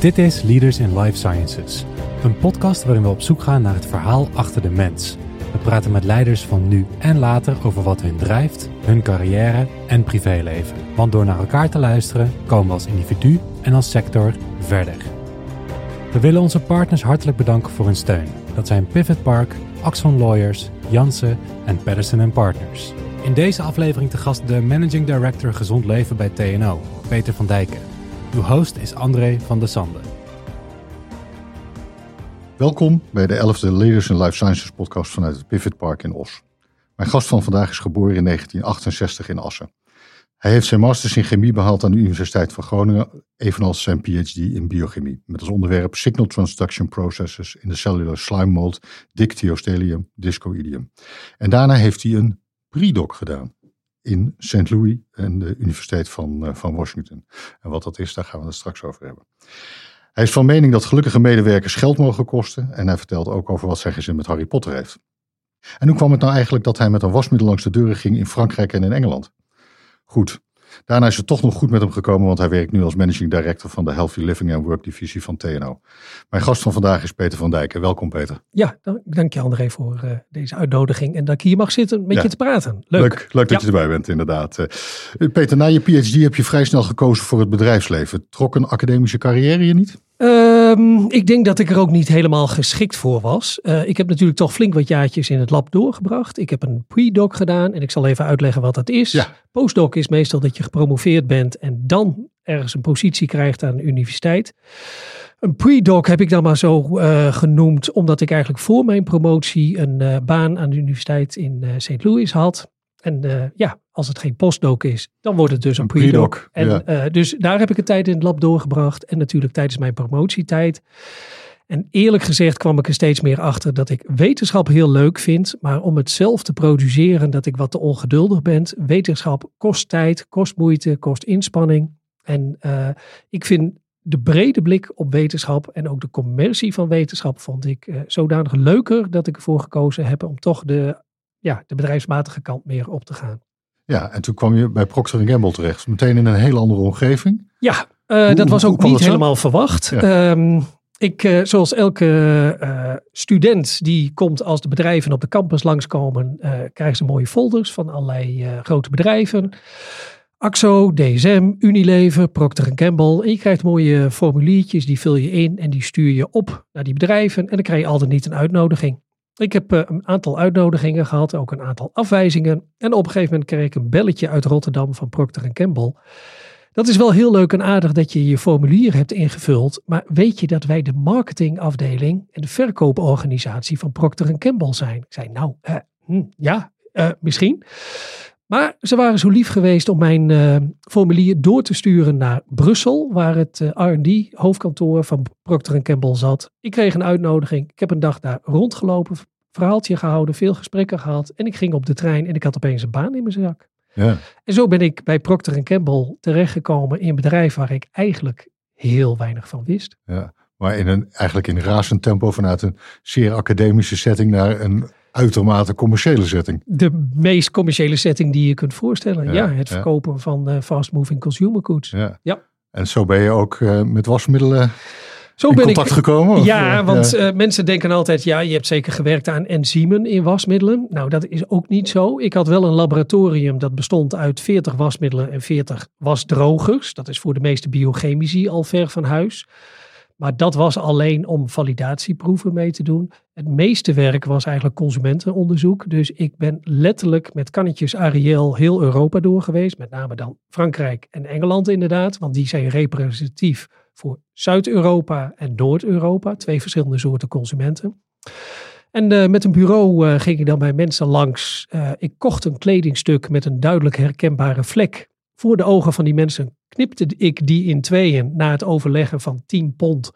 Dit is Leaders in Life Sciences, een podcast waarin we op zoek gaan naar het verhaal achter de mens. We praten met leiders van nu en later over wat hun drijft, hun carrière en privéleven. Want door naar elkaar te luisteren komen we als individu en als sector verder. We willen onze partners hartelijk bedanken voor hun steun. Dat zijn Pivot Park, Axon Lawyers, Jansen en Patterson Partners. In deze aflevering te gast de Managing Director Gezond Leven bij TNO, Peter van Dijken. Uw host is André van der Sande. Welkom bij de 11e Leaders in Life Sciences podcast vanuit het Pivot Park in Os. Mijn gast van vandaag is geboren in 1968 in Assen. Hij heeft zijn masters in chemie behaald aan de Universiteit van Groningen, evenals zijn PhD in biochemie, met als onderwerp Signal Transduction Processes in de cellular slime mold Dictyostelium discoideum. En daarna heeft hij een pre-doc gedaan in St. Louis en de Universiteit van, uh, van Washington. En wat dat is, daar gaan we het straks over hebben. Hij is van mening dat gelukkige medewerkers geld mogen kosten en hij vertelt ook over wat zijn gezin met Harry Potter heeft. En hoe kwam het nou eigenlijk dat hij met een wasmiddel langs de deuren ging in Frankrijk en in Engeland? Goed, Daarna is het toch nog goed met hem gekomen, want hij werkt nu als managing director van de Healthy Living and Work divisie van TNO. Mijn gast van vandaag is Peter van Dijken. Welkom Peter. Ja, dank je André voor uh, deze uitnodiging en dat ik hier mag zitten met ja. je te praten. Leuk, leuk, leuk dat ja. je erbij bent inderdaad. Uh, Peter, na je PhD heb je vrij snel gekozen voor het bedrijfsleven. Trok een academische carrière je niet? Um, ik denk dat ik er ook niet helemaal geschikt voor was. Uh, ik heb natuurlijk toch flink wat jaartjes in het lab doorgebracht. Ik heb een pre-doc gedaan en ik zal even uitleggen wat dat is. Ja. Postdoc is meestal dat je gepromoveerd bent en dan ergens een positie krijgt aan de universiteit. Een pre-doc heb ik dan maar zo uh, genoemd, omdat ik eigenlijk voor mijn promotie een uh, baan aan de universiteit in St. Louis had. En ja, als het geen postdoc is, dan wordt het dus een, een pre-doc. En ja. uh, dus daar heb ik een tijd in het lab doorgebracht. En natuurlijk tijdens mijn promotietijd. En eerlijk gezegd kwam ik er steeds meer achter dat ik wetenschap heel leuk vind. Maar om het zelf te produceren, dat ik wat te ongeduldig ben. Wetenschap kost tijd, kost moeite, kost inspanning. En uh, ik vind de brede blik op wetenschap en ook de commercie van wetenschap vond ik uh, zodanig leuker dat ik ervoor gekozen heb om toch de, ja, de bedrijfsmatige kant meer op te gaan. Ja, en toen kwam je bij Procter Gamble terecht. Meteen in een hele andere omgeving. Ja, uh, hoe, dat was ook niet helemaal verwacht. Ja. Um, ik, uh, zoals elke uh, student die komt als de bedrijven op de campus langskomen, krijgen ze mooie folders van allerlei grote bedrijven. AXO, DSM, Unilever, Procter Gamble. En je krijgt mooie formuliertjes, die vul je in en die stuur je op naar die bedrijven. En dan krijg je altijd niet een uitnodiging. Ik heb uh, een aantal uitnodigingen gehad, ook een aantal afwijzingen. En op een gegeven moment kreeg ik een belletje uit Rotterdam van Procter Gamble. Dat is wel heel leuk en aardig dat je je formulier hebt ingevuld. Maar weet je dat wij de marketingafdeling en de verkooporganisatie van Procter Gamble zijn? Ik zei, nou, uh, hm, ja, uh, misschien. Maar ze waren zo lief geweest om mijn uh, formulier door te sturen naar Brussel, waar het uh, R&D hoofdkantoor van Procter Gamble zat. Ik kreeg een uitnodiging. Ik heb een dag daar rondgelopen, verhaaltje gehouden, veel gesprekken gehad. En ik ging op de trein en ik had opeens een baan in mijn zak. Ja. En zo ben ik bij Procter Gamble terechtgekomen in een bedrijf waar ik eigenlijk heel weinig van wist. Ja. Maar in een, eigenlijk in razend tempo vanuit een zeer academische setting naar een uitermate commerciële setting. De meest commerciële setting die je kunt voorstellen. Ja, ja het verkopen ja. van uh, fast-moving consumer goods. Ja. ja. En zo ben je ook uh, met wasmiddelen zo in ben contact ik, gekomen? Of, ja, want uh, mensen denken altijd, ja, je hebt zeker gewerkt aan enzymen in wasmiddelen. Nou, dat is ook niet zo. Ik had wel een laboratorium dat bestond uit 40 wasmiddelen en 40 wasdrogers. Dat is voor de meeste biochemici al ver van huis. Maar dat was alleen om validatieproeven mee te doen. Het meeste werk was eigenlijk consumentenonderzoek. Dus ik ben letterlijk met kannetjes Ariel heel Europa door geweest. Met name dan Frankrijk en Engeland inderdaad. Want die zijn representatief voor Zuid-Europa en Noord-Europa. Twee verschillende soorten consumenten. En uh, met een bureau uh, ging ik dan bij mensen langs. Uh, ik kocht een kledingstuk met een duidelijk herkenbare vlek. Voor de ogen van die mensen knipte ik die in tweeën na het overleggen van 10 pond.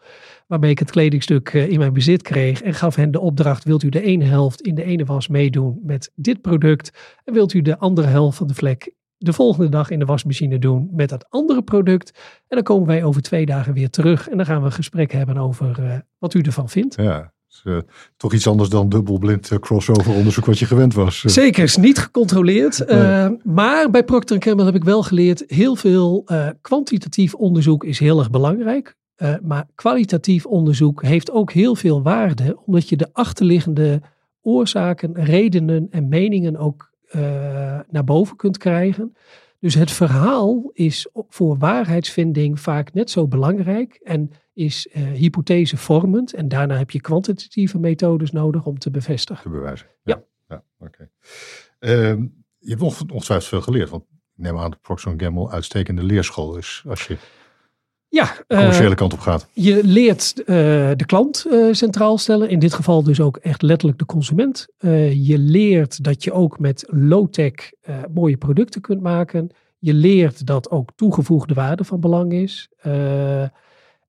Waarmee ik het kledingstuk in mijn bezit kreeg. En gaf hen de opdracht: wilt u de ene helft in de ene was meedoen met dit product? En wilt u de andere helft van de vlek de volgende dag in de wasmachine doen met dat andere product. En dan komen wij over twee dagen weer terug. En dan gaan we een gesprek hebben over uh, wat u ervan vindt. Ja, uh, toch iets anders dan dubbelblind uh, crossover onderzoek wat je gewend was. Zeker, is niet gecontroleerd. Nee. maar bij Procter Gamble heb ik wel geleerd, heel veel kwantitatief onderzoek is heel erg belangrijk. Maar kwalitatief onderzoek heeft ook heel veel waarde, omdat je de achterliggende oorzaken, redenen en meningen ook naar boven kunt krijgen. Dus het verhaal is voor waarheidsvinding vaak net zo belangrijk en is uh, hypothesevormend. En daarna heb je kwantitatieve methodes nodig om te bevestigen. Te bewijzen. Ja. ja. oké. Okay. Uh, je hebt ongetwijfeld veel geleerd, want ik neem aan dat Procter Gamble uitstekende leerschool is. Als je ja, de commerciële uh, kant op gaat. Je leert uh, de klant uh, centraal stellen. In dit geval dus ook echt letterlijk de consument. je leert dat je ook met low-tech mooie producten kunt maken. Je leert dat ook toegevoegde waarde van belang is.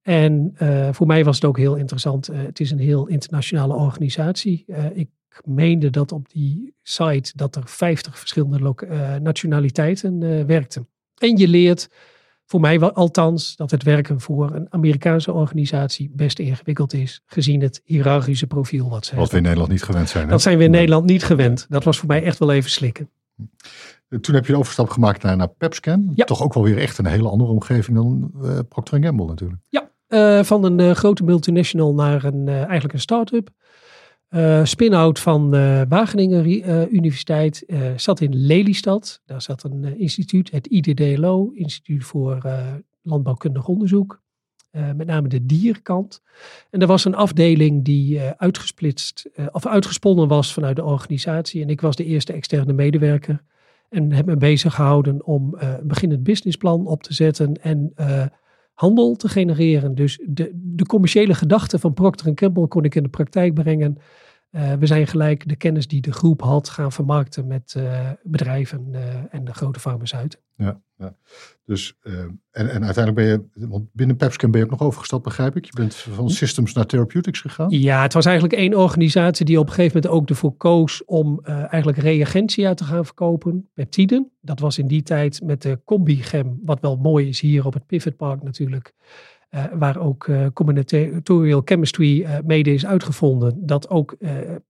En voor mij was het ook heel interessant. het is een heel internationale organisatie. ik meende dat op die site dat er 50 verschillende nationaliteiten werkten. En je leert voor mij althans dat het werken voor een Amerikaanse organisatie best ingewikkeld is, gezien het hiërarchische profiel wat ze Wat we in Nederland niet gewend zijn. Hè? Dat zijn we in Nederland niet gewend. Dat was voor mij echt wel even slikken. Toen heb je de overstap gemaakt naar, naar Pepscan. Ja. Toch ook wel weer echt een hele andere omgeving dan uh, Procter Gamble natuurlijk. Ja, uh, van een uh, grote multinational naar een, eigenlijk een start-up. Spin-out van Wageningen Universiteit zat in Lelystad. Daar zat een instituut, het IDDLO, Instituut voor Landbouwkundig Onderzoek. met name de dierkant. En er was een afdeling die uitgesplitst of uitgesponnen was vanuit de organisatie. En ik was de eerste externe medewerker. En heb me bezig gehouden om een beginnend businessplan op te zetten en handel te genereren. Dus de, de commerciële gedachte van Procter Gamble kon ik in de praktijk brengen. Uh, we zijn gelijk de kennis die de groep had gaan vermarkten met uh, bedrijven uh, en de grote farmaceuten. Ja, ja. dus en, en uiteindelijk ben je, want binnen Pepscan ben je ook nog overgestapt, begrijp ik. Je bent van systems naar therapeutics gegaan. Ja, het was eigenlijk één organisatie die op een gegeven moment ook ervoor koos om eigenlijk reagentia te gaan verkopen, peptiden. Dat was in die tijd met de Combigem, wat wel mooi is hier op het Pivot Park natuurlijk. Uh, waar ook uh, combinatorial chemistry uh, mede is uitgevonden. Dat ook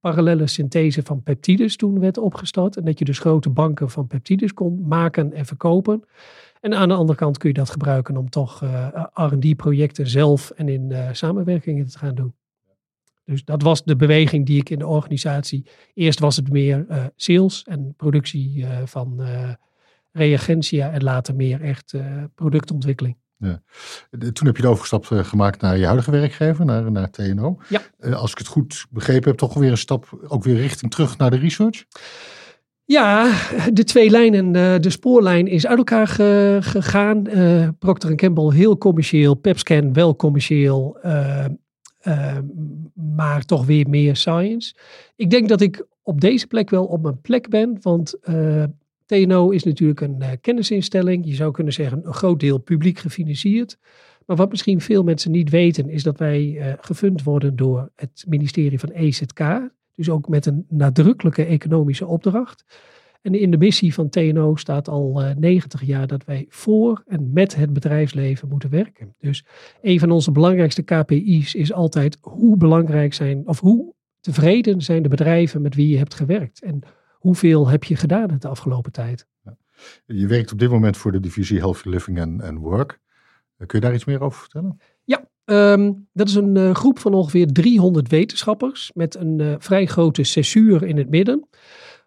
parallele synthese van peptides toen werd opgestart. En dat je dus grote banken van peptides kon maken en verkopen. En aan de andere kant kun je dat gebruiken om toch RD-projecten zelf en in samenwerkingen te gaan doen. Dus dat was de beweging die ik in de organisatie. Eerst was het meer sales en productie van reagentia en later meer echt productontwikkeling. Ja. Toen heb je de overstap gemaakt naar je huidige werkgever, naar, naar TNO. Ja. als ik het goed begrepen heb, toch weer een stap ook weer richting terug naar de research? Ja, de twee lijnen, de spoorlijn is uit elkaar gegaan. Uh, Procter Gamble heel commercieel, Pepscan wel commercieel, uh, uh, maar toch weer meer science. Ik denk dat ik op deze plek wel op mijn plek ben, want TNO is natuurlijk een uh, kennisinstelling. Je zou kunnen zeggen een groot deel publiek gefinancierd. Maar wat misschien veel mensen niet weten, is dat wij uh, gefund worden door het ministerie van EZK. Dus ook met een nadrukkelijke economische opdracht. En in de missie van TNO staat al uh, 90 jaar dat wij voor en met het bedrijfsleven moeten werken. Dus een van onze belangrijkste KPI's is altijd hoe belangrijk zijn, of hoe tevreden zijn de bedrijven met wie je hebt gewerkt. En Hoeveel heb je gedaan de afgelopen tijd? Je werkt op dit moment voor de divisie Healthy Living and, and Work. Eh, kun je daar iets meer over vertellen? Ja, um, dat is een uh, groep van ongeveer 300 wetenschappers met een uh, vrij grote cessuur in het midden.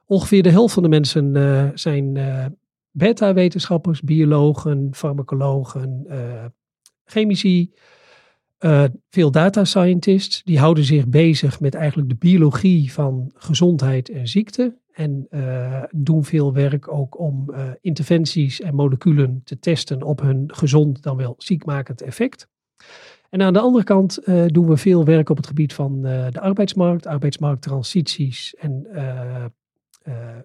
Ongeveer de helft van de mensen uh, zijn beta-wetenschappers, biologen, farmacologen, chemici, veel data scientists die houden zich bezig met eigenlijk de biologie van gezondheid en ziekte. En uh, doen veel werk ook om uh, interventies en moleculen te testen op hun gezond dan wel ziekmakend effect. En aan de andere kant doen we veel werk op het gebied van de arbeidsmarkt, arbeidsmarkttransities en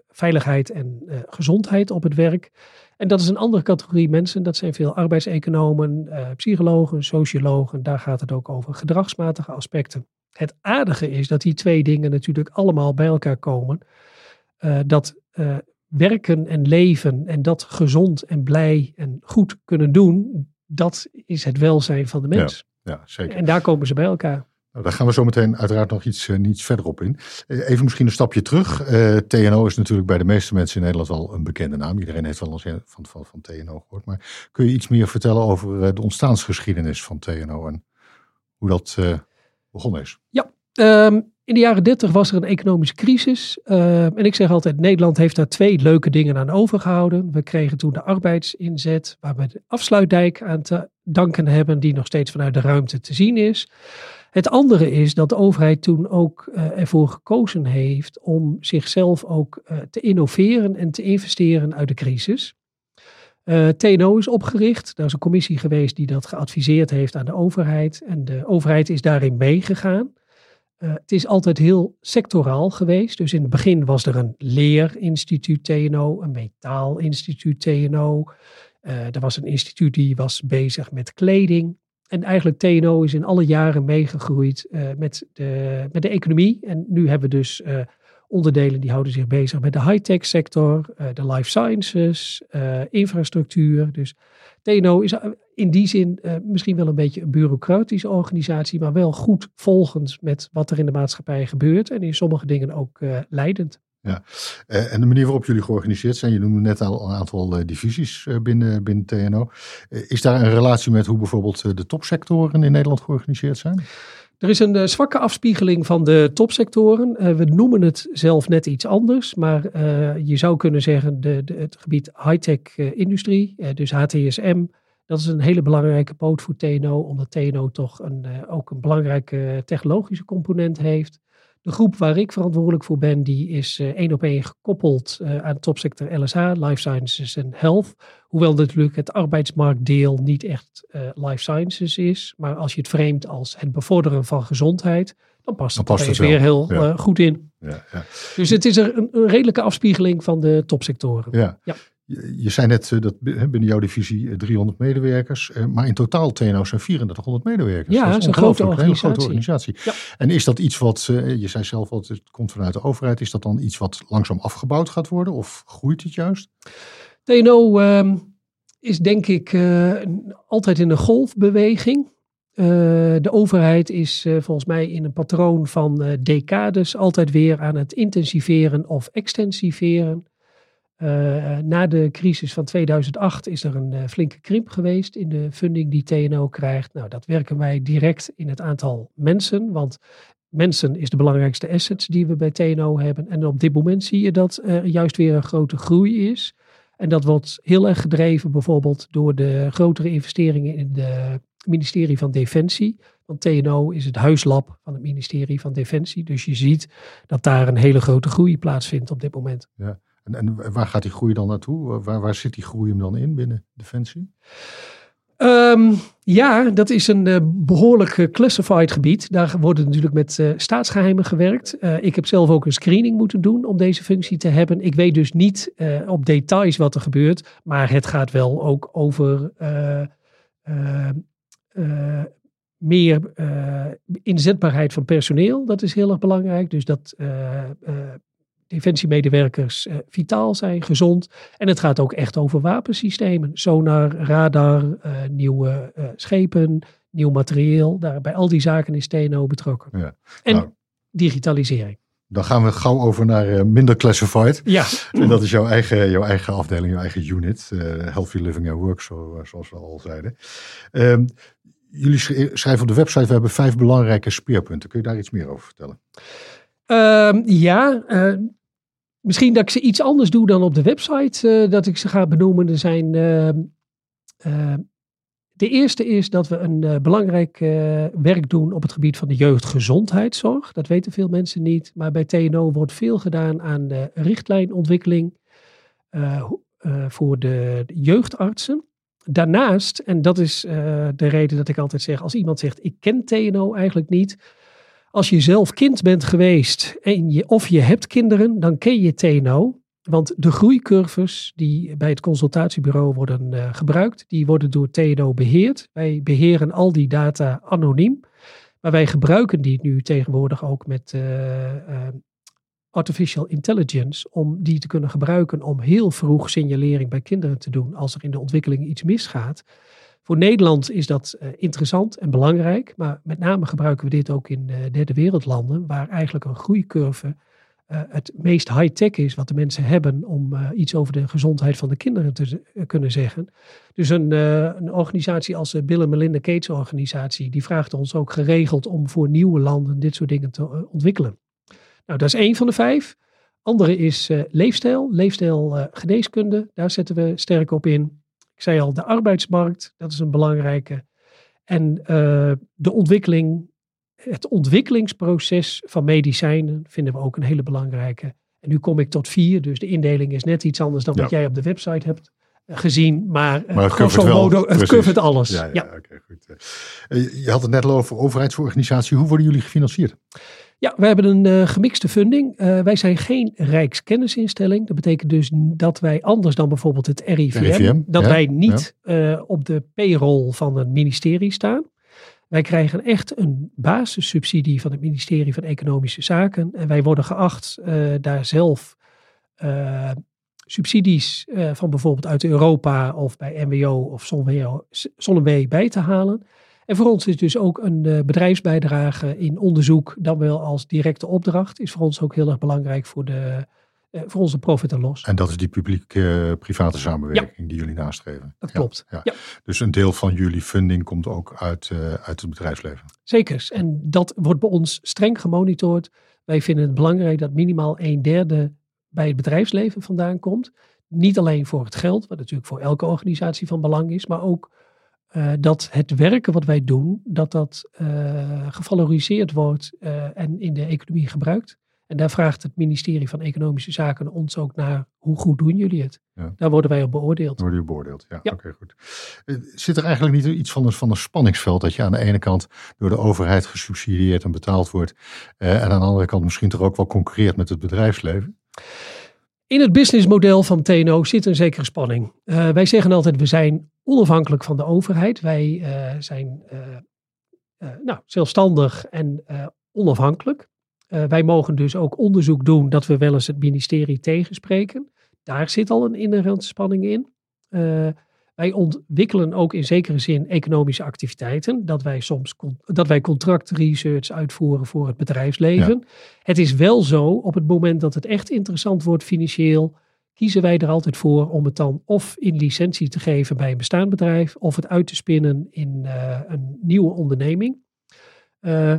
veiligheid en gezondheid op het werk. En dat is een andere categorie mensen. Dat zijn veel arbeidseconomen, psychologen, sociologen. Daar gaat het ook over gedragsmatige aspecten. Het aardige is dat die twee dingen natuurlijk allemaal bij elkaar komen. Uh, dat uh, werken en leven en dat gezond en blij en goed kunnen doen, dat is het welzijn van de mens. Ja, ja zeker. En daar komen ze bij elkaar. Nou, daar gaan we zo meteen uiteraard nog iets, uh, iets verder op in. Even misschien een stapje terug. Uh, TNO is natuurlijk bij de meeste mensen in Nederland wel een bekende naam. Iedereen heeft wel eens van, van, van TNO gehoord. Maar kun je iets meer vertellen over de ontstaansgeschiedenis van TNO en hoe dat begonnen is? Ja, um, in de jaren 30 was er een economische crisis. Uh, en ik zeg altijd, Nederland heeft daar twee leuke dingen aan overgehouden. We kregen toen de arbeidsinzet, waar we de afsluitdijk aan te danken hebben, die nog steeds vanuit de ruimte te zien is. Het andere is dat de overheid toen ook uh, ervoor gekozen heeft om zichzelf ook uh, te innoveren en te investeren uit de crisis. Uh, TNO is opgericht. Daar is een commissie geweest die dat geadviseerd heeft aan de overheid. En de overheid is daarin meegegaan. Uh, het is altijd heel sectoraal geweest. Dus in het begin was er een leerinstituut TNO, een metaalinstituut TNO. Uh, er was een instituut die was bezig met kleding. En eigenlijk TNO is in alle jaren meegegroeid uh, met, de, met de economie. En nu hebben we dus onderdelen die houden zich bezig met de high-tech sector, de life sciences, infrastructuur. Dus TNO is in die zin misschien wel een beetje een bureaucratische organisatie, maar wel goed volgend met wat er in de maatschappij gebeurt en in sommige dingen ook leidend. Ja, en de manier waarop jullie georganiseerd zijn, je noemde net al een aantal divisies binnen, binnen TNO. is daar een relatie met hoe bijvoorbeeld de topsectoren in Nederland georganiseerd zijn? Er is een uh, zwakke afspiegeling van de topsectoren. Uh, we noemen het zelf net iets anders, maar uh, je zou kunnen zeggen de, het gebied high-tech industrie, dus HTSM, dat is een hele belangrijke poot voor TNO, omdat TNO toch een, ook een belangrijke technologische component heeft. De groep waar ik verantwoordelijk voor ben, die is één op één gekoppeld aan de topsector LSH, Life Sciences en Health. Hoewel natuurlijk het arbeidsmarktdeel niet echt uh, life sciences is. Maar als je het vreemdt als het bevorderen van gezondheid, dan past dan het, past het weer heel ja. goed in. Ja, ja. Dus het is er een, een, redelijke afspiegeling van de topsectoren. Ja. Je, zei net uh, dat binnen jouw divisie 300 medewerkers, maar in totaal TNO zijn 3400 medewerkers. Ja, dat is een, grote organisatie. Een hele grote organisatie. En is dat iets wat, je zei zelf al, het komt vanuit de overheid, is dat dan iets wat langzaam afgebouwd gaat worden of groeit het juist? TNO um, is denk ik uh, altijd in een golfbeweging. Uh, de overheid is uh, volgens mij in een patroon van decades altijd weer aan het intensiveren of extensiveren. Na de crisis van 2008 is er een flinke krimp geweest in de funding die TNO krijgt. Nou, dat werken wij direct in het aantal mensen, want mensen is de belangrijkste asset die we bij TNO hebben. En op dit moment zie je dat er juist weer een grote groei is. En dat wordt heel erg gedreven bijvoorbeeld door de grotere investeringen in het ministerie van Defensie. Want TNO is het huislab van het ministerie van Defensie. Dus je ziet dat daar een hele grote groei plaatsvindt op dit moment. Ja. En, waar gaat die groei dan naartoe? Waar, waar zit die groei hem dan in binnen Defensie? Um, ja, dat is een uh, behoorlijk classified gebied. Daar wordt natuurlijk met uh, staatsgeheimen gewerkt. ik heb zelf ook een screening moeten doen om deze functie te hebben. Ik weet dus niet op details wat er gebeurt, maar het gaat wel ook over meer inzetbaarheid van personeel. Dat is heel erg belangrijk. Dus dat defensiemedewerkers uh, vitaal zijn, gezond. En het gaat ook echt over wapensystemen. Sonar, radar, uh, nieuwe uh, schepen, nieuw materieel. Daar, bij al die zaken is TNO betrokken. Ja. En nou, digitalisering. Dan gaan we gauw over naar minder classified. Ja. En dat is jouw eigen, jouw eigen afdeling, jouw eigen unit. Healthy Living and Work, zo, zoals we al zeiden. Ehm, jullie schrijven op de website, we hebben vijf belangrijke speerpunten. Kun je daar iets meer over vertellen? Uh, ja, uh, Misschien dat ik ze iets anders doe dan op de website, uh, dat ik ze ga benoemen. Er zijn, uh, uh, de eerste is dat we een belangrijk werk doen op het gebied van de jeugdgezondheidszorg. Dat weten veel mensen niet, maar bij TNO wordt veel gedaan aan de richtlijnontwikkeling voor de jeugdartsen. Daarnaast, en dat is de reden dat ik altijd zeg, als iemand zegt ik ken TNO eigenlijk niet, als je zelf kind bent geweest en je, of je hebt kinderen, dan ken je TNO. Want de groeicurves die bij het consultatiebureau worden uh, gebruikt, die worden door TNO beheerd. Wij beheren al die data anoniem. Maar wij gebruiken die nu tegenwoordig ook met uh, uh, artificial intelligence om die te kunnen gebruiken om heel vroeg signalering bij kinderen te doen als er in de ontwikkeling iets misgaat. Voor Nederland is dat uh, interessant en belangrijk, maar met name gebruiken we dit ook in uh, derde wereldlanden, waar eigenlijk een groeicurve uh, het meest high-tech is wat de mensen hebben om iets over de gezondheid van de kinderen te kunnen zeggen. Dus een, een organisatie als de Bill en Melinda Gates organisatie, die vraagt ons ook geregeld om voor nieuwe landen dit soort dingen te ontwikkelen. Nou, dat is één van de vijf. Andere is leefstijl, leefstijl geneeskunde, daar zetten we sterk op in. Ik zei al, de arbeidsmarkt, dat is een belangrijke. En uh, de ontwikkeling, het ontwikkelingsproces van medicijnen vinden we ook een hele belangrijke. En nu kom ik tot vier, dus de indeling is net iets anders dan wat jij op de website hebt eh, gezien. Maar, maar het modo, het covert alles. Ja, ja, ja. goed. Je had het net al over overheidsorganisatie. Hoe worden jullie gefinancierd? Ja, we hebben een uh, gemixte funding. Uh, wij zijn geen rijkskennisinstelling. Dat betekent dus dat wij anders dan bijvoorbeeld het RIVM, RIVM dat wij niet ja. uh, op de payroll van het ministerie staan. Wij krijgen echt een basissubsidie van het ministerie van Economische Zaken. En wij worden geacht daar zelf subsidies van bijvoorbeeld uit Europa of bij MWO of ZonneW bij te halen. En voor ons is dus ook een uh, bedrijfsbijdrage in onderzoek, dan wel als directe opdracht, is voor ons ook heel erg belangrijk voor, de, uh, voor onze profit en loss. En dat is die publiek-private samenwerking die jullie nastreven. Dat klopt. Ja, ja. Dus een deel van jullie funding komt ook uit, uh, uit het bedrijfsleven. Zeker. En dat wordt bij ons streng gemonitord. Wij vinden het belangrijk dat minimaal een derde bij het bedrijfsleven vandaan komt. Niet alleen voor het geld, wat natuurlijk voor elke organisatie van belang is, maar ook uh, dat het werken wat wij doen, dat dat uh, gevaloriseerd wordt uh, en in de economie gebruikt. En daar vraagt het ministerie van Economische Zaken ons ook naar hoe goed doen jullie het. Ja. Daar worden wij op beoordeeld. Worden jullie beoordeeld, ja. ja. Oké, okay, goed. Zit er eigenlijk niet iets van een, van een spanningsveld dat je aan de ene kant door de overheid gesubsidieerd en betaald wordt en aan de andere kant misschien toch ook wel concurreert met het bedrijfsleven? In het businessmodel van TNO zit een zekere spanning. Uh, wij zeggen altijd, we zijn onafhankelijk van de overheid. Wij uh, zijn uh, nou, zelfstandig en onafhankelijk. wij mogen dus ook onderzoek doen dat we wel eens het ministerie tegenspreken. Daar zit al een inherente spanning in. Wij ontwikkelen ook in zekere zin economische activiteiten. Dat wij soms dat wij contractresearch uitvoeren voor het bedrijfsleven. Ja. Het is wel zo, op het moment dat het echt interessant wordt financieel, kiezen wij er altijd voor om het dan of in licentie te geven bij een bestaand bedrijf, of het uit te spinnen in uh, een nieuwe onderneming. Uh,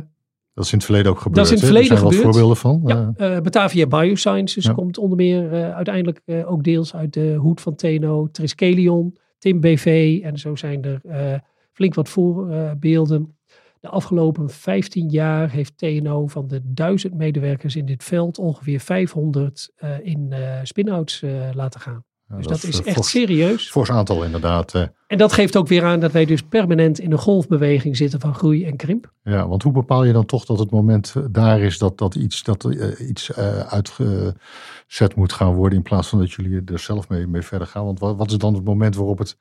dat is in het verleden ook gebeurd. Dat is in het verleden er zijn gebeurd. voorbeelden van. Ja, uh, Batavia Biosciences ja. komt onder meer uiteindelijk ook deels uit de hoed van TNO. Triskelion, Tim BV en zo zijn er flink wat voorbeelden. De afgelopen 15 jaar heeft TNO van de 1000 medewerkers in dit veld ongeveer 500 in spin-outs laten gaan. Ja, dus dat, dat is, echt fors, serieus. Fors aantal inderdaad. Uh. En dat geeft ook weer aan dat wij dus permanent in een golfbeweging zitten van groei en krimp. Ja, want hoe bepaal je dan toch dat het moment daar is dat, dat iets, dat, uh, iets uh, uitgezet moet gaan worden in plaats van dat jullie er zelf mee, mee verder gaan? Want wat, wat is dan het moment waarop het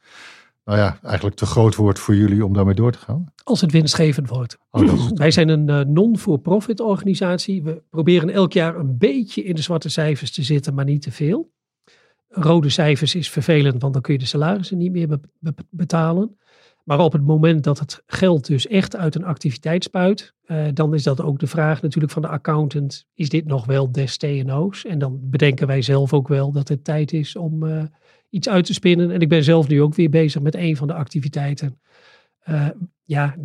nou ja, eigenlijk te groot wordt voor jullie om daarmee door te gaan? Als het winstgevend wordt. Oh, Wij zijn een non-for-profit organisatie. We proberen elk jaar een beetje in de zwarte cijfers te zitten, maar niet te veel rode cijfers is vervelend, want dan kun je de salarissen niet meer be be betalen. Maar op het moment dat het geld dus echt uit een activiteit spuit, uh, dan is dat ook de vraag natuurlijk van de accountant, is dit nog wel des TNO's? En dan bedenken wij zelf ook wel dat het tijd is om uh, iets uit te spinnen. En ik ben zelf nu ook weer bezig met een van de activiteiten. Uh, ja,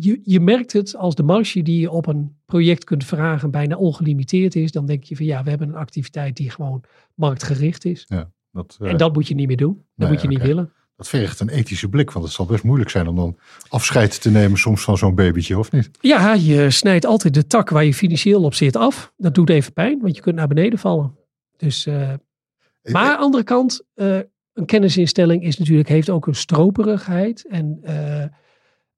je, je merkt het als de marge die je op een project kunt vragen bijna ongelimiteerd is. Dan denk je van ja, we hebben een activiteit die gewoon marktgericht is. Ja, dat, uh, en dat moet je niet meer doen. Dat nee, moet je niet okay. willen. Dat vergt een ethische blik, want het zal best moeilijk zijn om dan afscheid te nemen soms van zo'n babytje, of niet? Ja, je snijdt altijd de tak waar je financieel op zit af. Dat doet even pijn, want je kunt naar beneden vallen. Dus, uh, maar aan de andere kant, uh, een kennisinstelling is natuurlijk, heeft ook een stroperigheid. En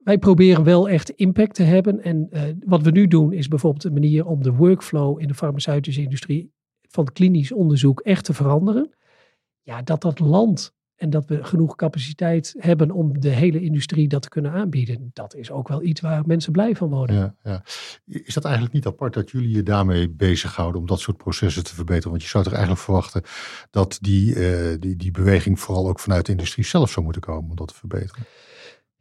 wij proberen wel echt impact te hebben. En uh, wat we nu doen is bijvoorbeeld een manier om de workflow in de farmaceutische industrie van klinisch onderzoek echt te veranderen. Ja, dat dat land en dat we genoeg capaciteit hebben om de hele industrie dat te kunnen aanbieden. Dat is ook wel iets waar mensen blij van worden. Ja, ja. Is dat eigenlijk niet apart dat jullie je daarmee bezighouden om dat soort processen te verbeteren? Want je zou toch eigenlijk verwachten dat die, uh, die, die beweging vooral ook vanuit de industrie zelf zou moeten komen om dat te verbeteren?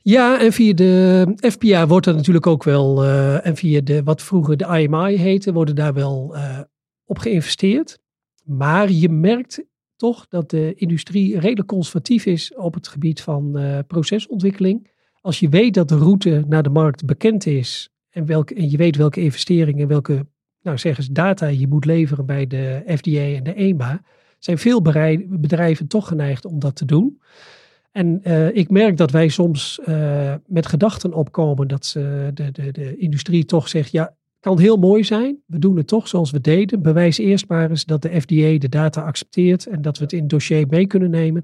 Ja, en via de FPA wordt er natuurlijk ook wel, uh, en via de, wat vroeger de IMI heette, worden daar wel uh, op geïnvesteerd. Maar je merkt toch dat de industrie redelijk conservatief is op het gebied van uh, procesontwikkeling. Als je weet dat de route naar de markt bekend is en, en je weet welke investeringen, welke nou zeg eens, data je moet leveren bij de FDA en de EMA, zijn veel bedrijven toch geneigd om dat te doen. En uh, ik merk dat wij soms uh, met gedachten opkomen dat ze, de, de, de industrie toch zegt, ja, kan heel mooi zijn. We doen het toch zoals we deden. Bewijs eerst maar eens dat de FDA de data accepteert en dat we het in het dossier mee kunnen nemen.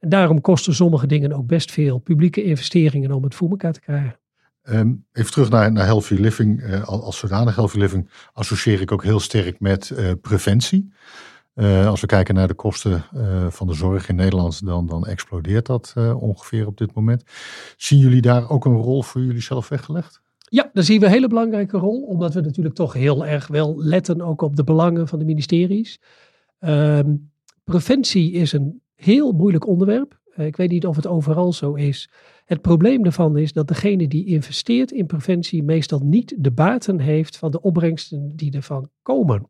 En daarom kosten sommige dingen ook best veel publieke investeringen om het voor elkaar te krijgen. Um, even terug naar, naar healthy living. Uh, als zodanig healthy living associeer ik ook heel sterk met preventie. Uh, als we kijken naar de kosten van de zorg in Nederland, dan, dan explodeert dat ongeveer op dit moment. Zien jullie daar ook een rol voor jullie zelf weggelegd? Ja, daar zien we een hele belangrijke rol, omdat we natuurlijk toch heel erg wel letten ook op de belangen van de ministeries. Ehm, preventie is een heel moeilijk onderwerp. Ik weet niet of het overal zo is. Het probleem daarvan is dat degene die investeert in preventie meestal niet de baten heeft van de opbrengsten die ervan komen.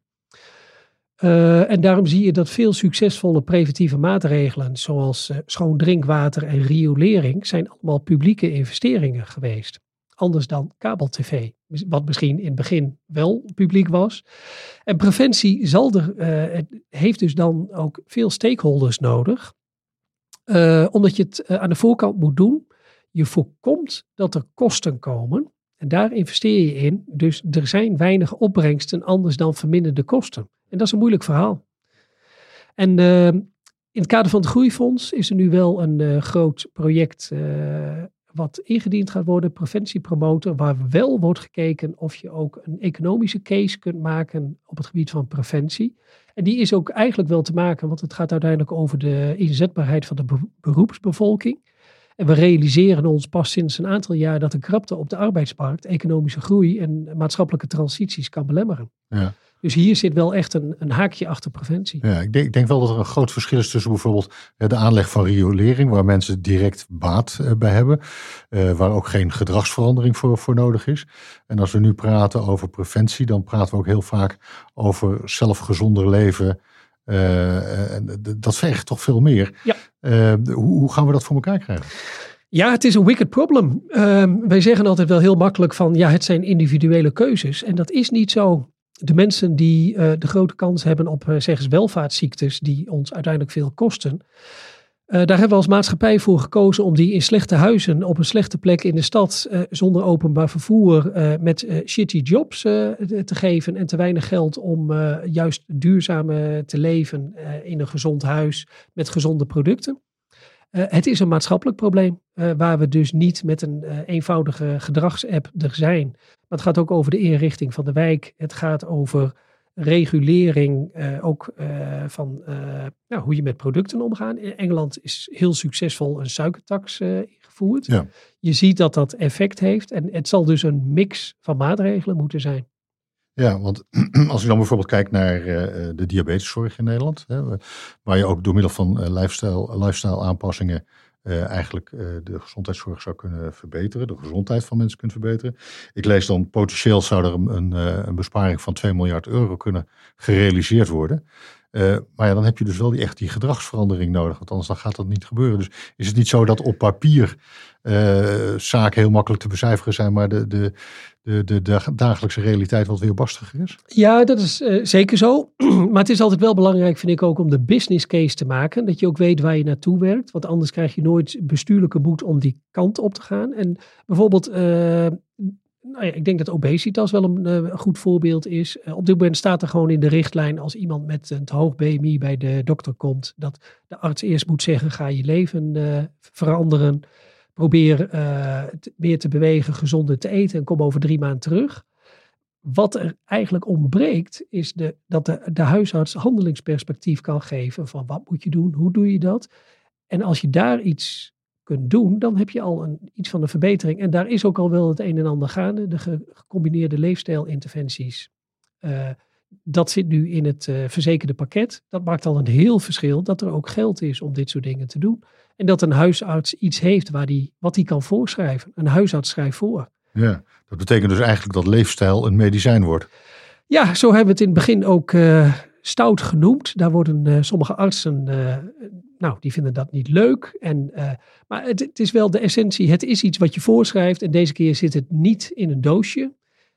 Uh, en daarom zie je dat veel succesvolle preventieve maatregelen, zoals uh, schoon drinkwater en riolering, zijn allemaal publieke investeringen geweest anders dan kabel-tv. Wat misschien in het begin wel publiek was. En preventie zal er, uh, heeft dus dan ook veel stakeholders nodig. Omdat je het aan de voorkant moet doen. Je voorkomt dat er kosten komen. En daar investeer je in. Dus er zijn weinig opbrengsten anders dan verminderde kosten. En dat is een moeilijk verhaal. En in het kader van het Groeifonds is er nu wel een groot project wat ingediend gaat worden, preventiepromotor, waar wel wordt gekeken of je ook een economische case kunt maken op het gebied van preventie. En die is ook eigenlijk wel te maken, want het gaat uiteindelijk over de inzetbaarheid van de beroepsbevolking. En we realiseren ons pas sinds een aantal jaar dat de krapte op de arbeidsmarkt economische groei en maatschappelijke transities kan belemmeren. Ja. Dus hier zit wel echt een, een haakje achter preventie. Ja, ik denk, ik denk, wel dat er een groot verschil is tussen bijvoorbeeld de aanleg van riolering, waar mensen direct baat eh, bij hebben, uh, waar ook geen gedragsverandering voor, voor nodig is. En als we nu praten over preventie, dan praten we ook heel vaak over zelfgezonder leven. Uh, en dat vergt toch veel meer. Ja. hoe, hoe gaan we dat voor elkaar krijgen? Ja, het is een wicked problem. Uh, wij zeggen altijd wel heel makkelijk van ja, het zijn individuele keuzes. En dat is niet zo de mensen die uh, de grote kans hebben op, uh, zeg eens, welvaartsziektes, die ons uiteindelijk veel kosten. Uh, daar hebben we als maatschappij voor gekozen om die in slechte huizen, op een slechte plek in de stad, zonder openbaar vervoer, met shitty jobs te geven en te weinig geld om juist duurzaam te leven in een gezond huis met gezonde producten. het is een maatschappelijk probleem waar we dus niet met een eenvoudige gedragsapp er zijn, maar het gaat ook over de inrichting van de wijk. Het gaat over regulering, uh, ook uh, van uh, nou, hoe je met producten omgaat. In Engeland is heel succesvol een suikertax ingevoerd. Ja. Je ziet dat dat effect heeft. En het zal dus een mix van maatregelen moeten zijn. Ja, want als je dan bijvoorbeeld kijkt naar de diabeteszorg in Nederland, hè, waar je ook door middel van lifestyle, lifestyle aanpassingen uh, eigenlijk uh, de gezondheidszorg zou kunnen verbeteren, de gezondheid van mensen kunnen verbeteren. Ik lees dan potentieel zou er een, een, eh, besparing van 2 miljard euro kunnen gerealiseerd worden. Maar ja, dan heb je dus wel die, echt die gedragsverandering nodig, want anders dan gaat dat niet gebeuren. Dus is het niet zo dat op papier zaken heel makkelijk te becijferen zijn, maar de, de, de, de, de dagelijkse realiteit wat weerbarstiger is? Ja, dat is uh, zeker zo. maar het is altijd wel belangrijk, vind ik ook, om de business case te maken. Dat je ook weet waar je naartoe werkt. Want anders krijg je nooit bestuurlijke moed om die kant op te gaan. En bijvoorbeeld nou ja, ik denk dat obesitas wel een, uh, goed voorbeeld is. Op dit moment staat er gewoon in de richtlijn als iemand met een te hoog BMI bij de dokter komt, dat de arts eerst moet zeggen: ga je leven veranderen. Probeer te, meer te bewegen, gezonder te eten en kom over drie maanden terug. Wat er eigenlijk ontbreekt, is de, dat de, de huisarts handelingsperspectief kan geven van wat moet je doen, hoe doe je dat. En als je daar iets kunt doen, dan heb je al een, iets van een verbetering. En daar is ook al wel het een en ander gaande. De gecombineerde leefstijlinterventies, uh, Dat zit nu in het uh, verzekerde pakket. Dat maakt al een heel verschil dat er ook geld is om dit soort dingen te doen. En dat een huisarts iets heeft waar die, wat hij kan voorschrijven. Een huisarts schrijft voor. Ja, dat betekent dus eigenlijk dat leefstijl een medicijn wordt. Ja, zo hebben we het in het begin ook uh, stout genoemd. Daar worden uh, sommige artsen, uh, nou, die vinden dat niet leuk. En, maar het, het, is wel de essentie. Het is iets wat je voorschrijft. En deze keer zit het niet in een doosje,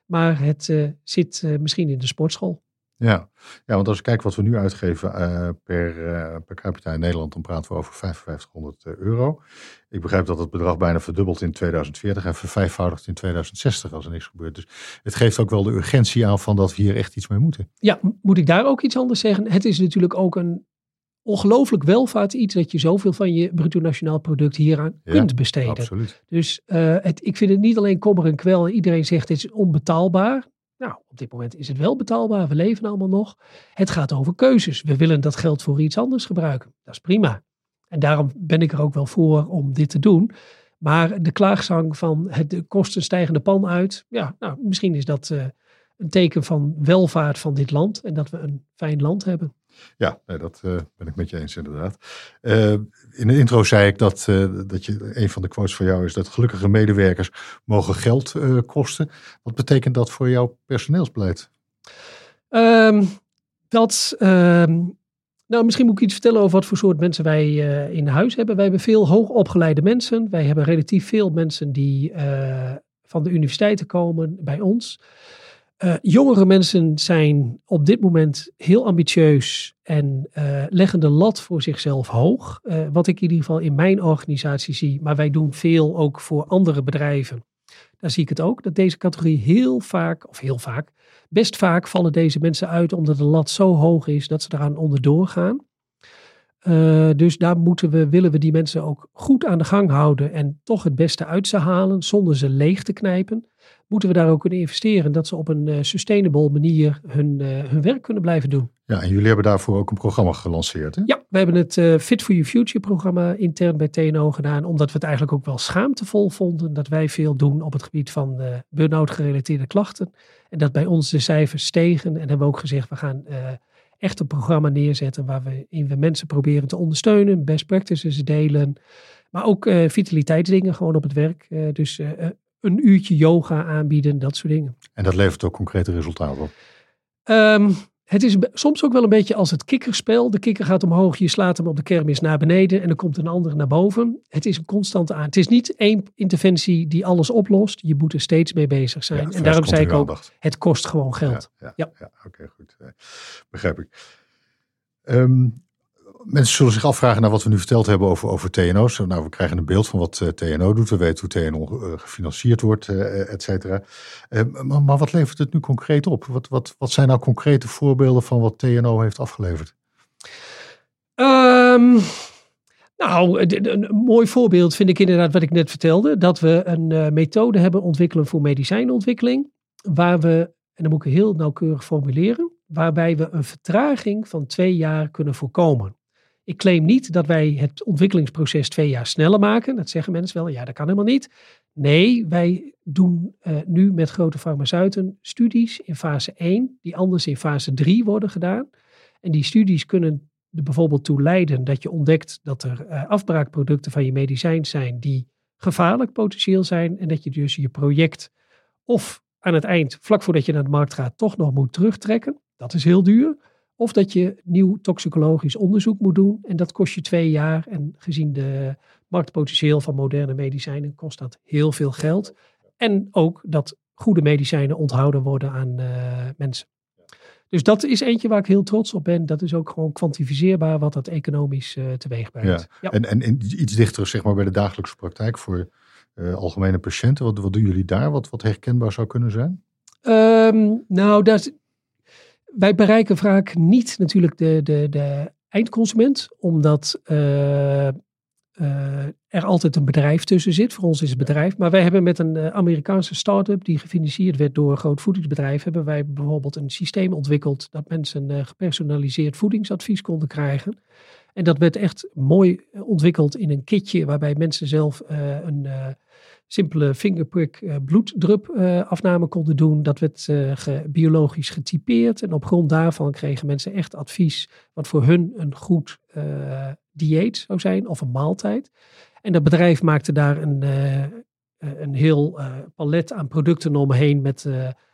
maar het zit misschien in de sportschool. Ja. ja, want als ik kijk wat we nu uitgeven uh, per, uh, per capita in Nederland, dan praten we over 5500 eh, euro. Ik begrijp dat het bedrag bijna verdubbelt in 2040 en vervijfvoudigt in 2060 als er niks gebeurt. Dus het geeft ook wel de urgentie aan van dat we hier echt iets mee moeten. Ja, moet ik daar ook iets anders zeggen? Het is natuurlijk ook een ongelooflijk welvaart iets dat je zoveel van je bruto nationaal product hieraan ja, kunt besteden. Absoluut. Dus het, ik vind het niet alleen kommer en kwel. Iedereen zegt het is onbetaalbaar. Nou, op dit moment is het wel betaalbaar. We leven allemaal nog. Het gaat over keuzes. We willen dat geld voor iets anders gebruiken. Dat is prima. En daarom ben ik er ook wel voor om dit te doen. Maar de klaagzang van het, de kosten stijgende pan uit. Ja, nou, misschien is dat uh, een teken van welvaart van dit land. En dat we een fijn land hebben. Ja, dat uh, ben ik met je eens inderdaad. Uh, in de intro zei ik dat, uh, dat je, een van de quotes van jou is dat gelukkige medewerkers mogen geld kosten. Wat betekent dat voor jouw personeelsbeleid? Um, dat, um, nou misschien moet ik iets vertellen over wat voor soort mensen wij in huis hebben. Wij hebben veel hoogopgeleide mensen. Wij hebben relatief veel mensen die van de universiteiten komen bij ons. Uh, jongere mensen zijn op dit moment heel ambitieus en uh, leggen de lat voor zichzelf hoog. Uh, wat ik in ieder geval in mijn organisatie zie, maar wij doen veel ook voor andere bedrijven. Daar zie ik het ook, dat deze categorie heel vaak, of heel vaak, best vaak vallen deze mensen uit omdat de lat zo hoog is dat ze eraan onderdoor gaan. dus daar moeten we, willen we die mensen ook goed aan de gang houden en toch het beste uit ze halen zonder ze leeg te knijpen moeten we daar ook kunnen investeren. Dat ze op een uh, sustainable manier hun, uh, hun werk kunnen blijven doen. Ja, en jullie hebben daarvoor ook een programma gelanceerd. Hè? Ja, we hebben het uh, Fit for Your Future programma intern bij TNO gedaan. Omdat we het eigenlijk ook wel schaamtevol vonden dat wij veel doen op het gebied van burn-out gerelateerde klachten. En dat bij ons de cijfers stegen. En hebben we ook gezegd, we gaan echt een programma neerzetten waar we in we mensen proberen te ondersteunen, best practices delen. Maar ook vitaliteitsdingen gewoon op het werk. Dus een uurtje yoga aanbieden, dat soort dingen. En dat levert ook concrete resultaten op? Um, het is soms ook wel een beetje als het kikkerspel. De kikker gaat omhoog, je slaat hem op de kermis naar beneden en dan komt een andere naar boven. Het is een constante aan. Het is niet één interventie die alles oplost. Je moet er steeds mee bezig zijn. Ja, en daarom zei ik ook, het kost gewoon geld. Ja, ja, ja. oké, goed. Eh, begrijp ik. Um, mensen zullen zich afvragen naar wat we nu verteld hebben over, over TNO's. Nou, we krijgen een beeld van wat eh, TNO doet. We weten hoe TNO uh, gefinancierd wordt, uh, et cetera. Maar, maar, wat levert het nu concreet op? Wat, wat, wat zijn nou concrete voorbeelden van wat TNO heeft afgeleverd? Um, nou, een mooi voorbeeld vind ik inderdaad wat ik net vertelde. Dat we een methode hebben ontwikkelen voor medicijnontwikkeling. Waar we, en dan moet ik heel nauwkeurig formuleren, waarbij we een vertraging van twee jaar kunnen voorkomen. Ik claim niet dat wij het ontwikkelingsproces twee jaar sneller maken. Dat zeggen mensen wel, ja, dat kan helemaal niet. Nee, wij doen uh, nu met grote farmaceuten studies in fase 1, die anders in fase 3 worden gedaan. En die studies kunnen er bijvoorbeeld toe leiden dat je ontdekt dat er uh, afbraakproducten van je medicijn zijn die gevaarlijk potentieel zijn. En dat je dus je project of aan het eind, vlak voordat je naar de markt gaat, toch nog moet terugtrekken. Dat is heel duur. Of dat je nieuw toxicologisch onderzoek moet doen. En dat kost je twee jaar. En gezien de marktpotentieel van moderne medicijnen kost dat heel veel geld. En ook dat goede medicijnen onthouden worden aan uh, mensen. Dus dat is eentje waar ik heel trots op ben. Dat is ook gewoon kwantificeerbaar wat dat economisch uh, teweeg brengt. Ja. ja. En, en, iets dichter zeg maar, bij de dagelijkse praktijk voor uh, algemene patiënten. Wat, wat doen jullie daar? Wat, wat herkenbaar zou kunnen zijn? Um, nou, dat, wij bereiken vaak niet natuurlijk de, de, de eindconsument, omdat uh, uh, er altijd een bedrijf tussen zit. Voor ons is het bedrijf. Maar wij hebben met een uh, Amerikaanse start-up die gefinancierd werd door een groot voedingsbedrijf, hebben wij bijvoorbeeld een systeem ontwikkeld dat mensen gepersonaliseerd voedingsadvies konden krijgen. En dat werd echt mooi ontwikkeld in een kitje waarbij mensen zelf een simpele fingerprick uh, bloeddrupafname konden doen. Dat werd ge, biologisch getypeerd. En op grond daarvan kregen mensen echt advies wat voor hun een goed dieet zou zijn of een maaltijd. En dat bedrijf maakte daar een, een heel palet aan producten omheen met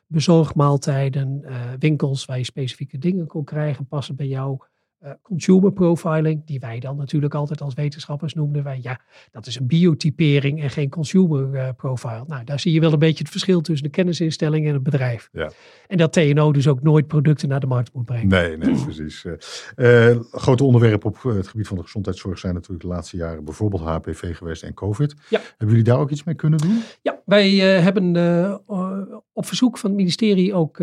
bezorgmaaltijden, winkels waar je specifieke dingen kon krijgen, passen bij jou uh, consumer profiling, die wij dan natuurlijk altijd als wetenschappers noemden. Wij, ja, dat is een biotypering en geen consumer uh, profile. Nou, daar zie je wel een beetje het verschil tussen de kennisinstelling en het bedrijf. Ja. En dat TNO dus ook nooit producten naar de markt moet brengen. Nee, nee, precies. Uh, grote onderwerpen op het gebied van de gezondheidszorg zijn natuurlijk de laatste jaren bijvoorbeeld HPV geweest en COVID. Ja. Hebben jullie daar ook iets mee kunnen doen? Ja, wij hebben op verzoek van het ministerie ook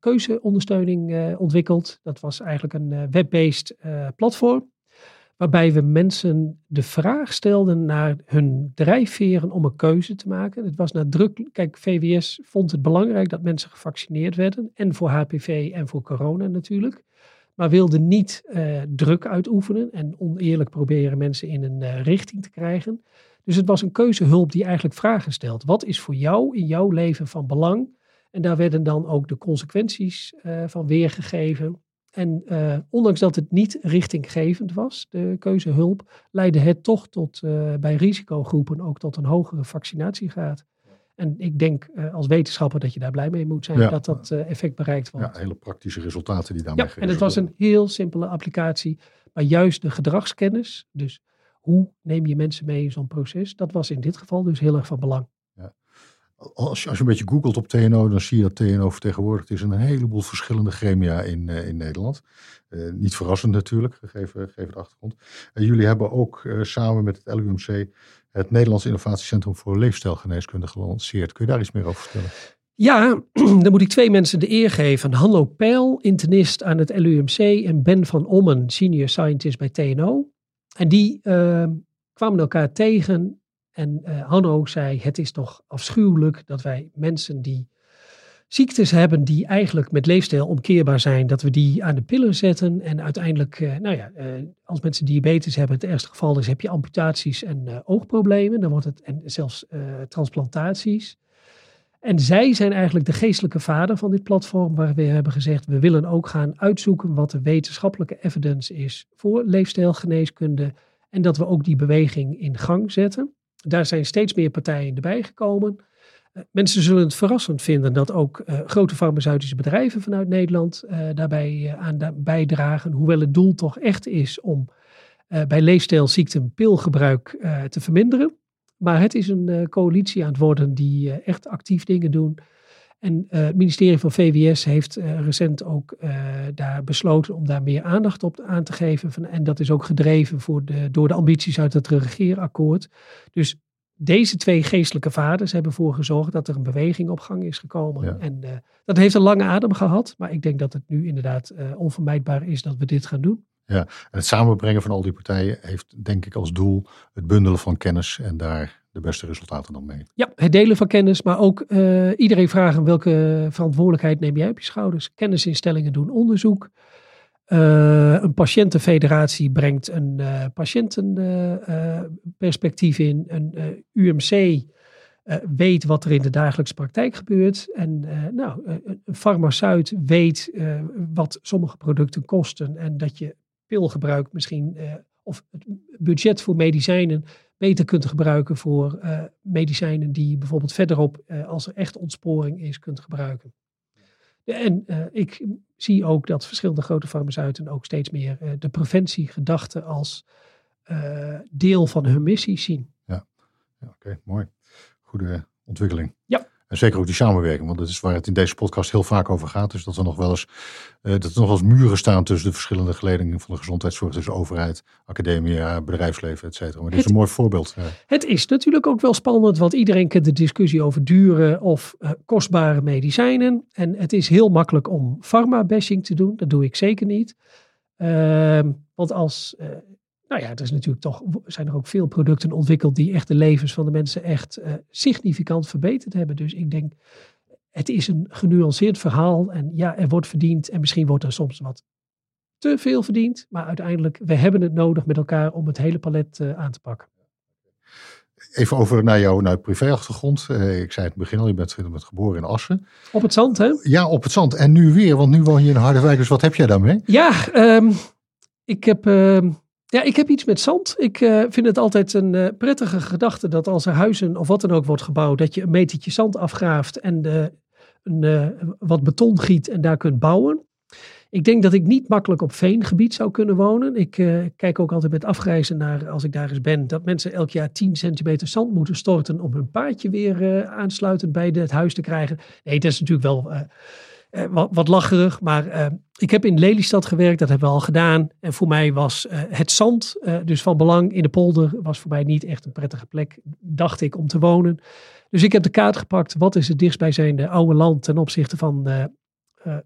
keuzeondersteuning ontwikkeld. Dat was eigenlijk een web-based uh, platform. Waarbij we mensen de vraag stelden naar hun drijfveren om een keuze te maken. Het was nadrukkelijk. Kijk, VWS vond het belangrijk dat mensen gevaccineerd werden. En voor HPV en voor corona natuurlijk. Maar wilde niet uh, druk uitoefenen en oneerlijk proberen mensen in een uh, richting te krijgen. Dus het was een keuzehulp die eigenlijk vragen stelt. Wat is voor jou in jouw leven van belang? En daar werden dan ook de consequenties van weergegeven. En uh, ondanks dat het niet richtinggevend was, de keuzehulp, leidde het toch tot, uh, bij risicogroepen ook tot een hogere vaccinatiegraad. En ik denk uh, als wetenschapper dat je daar blij mee moet zijn ja. dat dat effect bereikt wordt. Ja, hele praktische resultaten die daarmee Ja, en het was een heel simpele applicatie. Maar juist de gedragskennis, dus hoe neem je mensen mee in zo'n proces, dat was in dit geval dus heel erg van belang als je, een beetje googelt op TNO, dan zie je dat TNO vertegenwoordigd is in een heleboel verschillende gremia in, uh, in Nederland. Uh, niet verrassend natuurlijk, gegeven, gegeven de achtergrond. Uh, jullie hebben ook samen met het LUMC het Nederlands Innovatiecentrum voor Leefstijlgeneeskunde gelanceerd. Kun je daar iets meer over vertellen? Ja, dan moet ik twee mensen de eer geven. Hanno Peil, internist aan het LUMC en Ben van Ommen, senior scientist bij TNO. En die kwamen elkaar tegen en uh, Hanno zei: Het is toch afschuwelijk dat wij mensen die ziektes hebben die eigenlijk met leefstijl omkeerbaar zijn, dat we die aan de pillen zetten. En uiteindelijk, uh, nou ja, uh, als mensen diabetes hebben, het ergste geval is, heb je amputaties en oogproblemen. Dan wordt het, en zelfs transplantaties. En zij zijn eigenlijk de geestelijke vader van dit platform, waar we hebben gezegd, we willen ook gaan uitzoeken wat de wetenschappelijke evidence is voor leefstijlgeneeskunde. En dat we ook die beweging in gang zetten. Daar zijn steeds meer partijen erbij gekomen. Uh, mensen zullen het verrassend vinden dat ook uh, grote farmaceutische bedrijven vanuit Nederland uh, daarbij aan bijdragen. Hoewel het doel toch echt is om bij leefstijlziekten pilgebruik te verminderen. Maar het is een coalitie aan het worden die echt actief dingen doen. En uh, het ministerie van VWS heeft uh, recent ook uh, daar besloten om daar meer aandacht op aan te geven. Van, en dat is ook gedreven voor de, door de ambities uit het regeerakkoord. Dus deze twee geestelijke vaders hebben ervoor gezorgd dat er een beweging op gang is gekomen. Ja. En dat heeft een lange adem gehad. Maar ik denk dat het nu inderdaad onvermijdbaar is dat we dit gaan doen. Ja, en het samenbrengen van al die partijen heeft denk ik als doel het bundelen van kennis en daar de beste resultaten dan mee. Ja, het delen van kennis, maar ook uh, iedereen vragen welke verantwoordelijkheid neem jij op je schouders. Kennisinstellingen doen onderzoek. Uh, een patiëntenfederatie brengt een uh, patiëntenperspectief in. Een UMC weet wat er in de dagelijkse praktijk gebeurt. En nou, een farmaceut weet wat sommige producten kosten en dat je pilgebruik misschien of het budget voor medicijnen beter kunt gebruiken voor uh, medicijnen die bijvoorbeeld verderop, uh, als er echt ontsporing is, kunt gebruiken. En uh, ik zie ook dat verschillende grote farmaceuten ook steeds meer de preventiegedachte als deel van hun missie zien. Ja, ja oké, mooi. Goede ontwikkeling. Ja. En zeker ook die samenwerking, want dat is waar het in deze podcast heel vaak over gaat. Dus dat er nog wel eens, uh, dat er nog als muren staan tussen de verschillende geledingen van de gezondheidszorg. Tussen overheid, academia, bedrijfsleven, et cetera. Maar dit is een mooi voorbeeld. Ja. Het is natuurlijk ook wel spannend, want iedereen kent de discussie over dure of uh, kostbare medicijnen. En het is heel makkelijk om pharma-bashing te doen. Dat doe ik zeker niet. Uh, want als uh, nou ja, er is natuurlijk toch, zijn er ook veel producten ontwikkeld die echt de levens van de mensen echt uh, significant verbeterd hebben. Dus ik denk, het is een genuanceerd verhaal. En ja, er wordt verdiend en misschien wordt er soms wat te veel verdiend. Maar uiteindelijk, we hebben het nodig met elkaar om het hele palet uh, aan te pakken. even over naar jouw naar privéachtergrond. Uh, ik zei het in het begin al, je bent, je bent geboren in Assen. Op het zand, hè? Ja, op het zand. En nu weer, want nu woon je in Harderwijk. Dus wat heb jij daarmee? Ja, um, ik heb... Uh, ja, ik heb iets met zand. Ik uh, vind het altijd een uh, prettige gedachte dat als er huizen of wat dan ook wordt gebouwd, dat je een metertje zand afgraaft en een, wat beton giet en daar kunt bouwen. Ik denk dat ik niet makkelijk op veengebied zou kunnen wonen. Ik kijk ook altijd met afgrijzen naar, als ik daar eens ben, dat mensen elk jaar 10 centimeter zand moeten storten om hun paardje weer aansluitend bij het huis te krijgen. Nee, dat is natuurlijk wel uh, wat, wat, lacherig, maar ik heb in Lelystad gewerkt, dat hebben we al gedaan. En voor mij was het zand, dus van belang in de polder, was voor mij niet echt een prettige plek, dacht ik, om te wonen. Dus ik heb de kaart gepakt, wat is het dichtstbijzijnde oude land ten opzichte van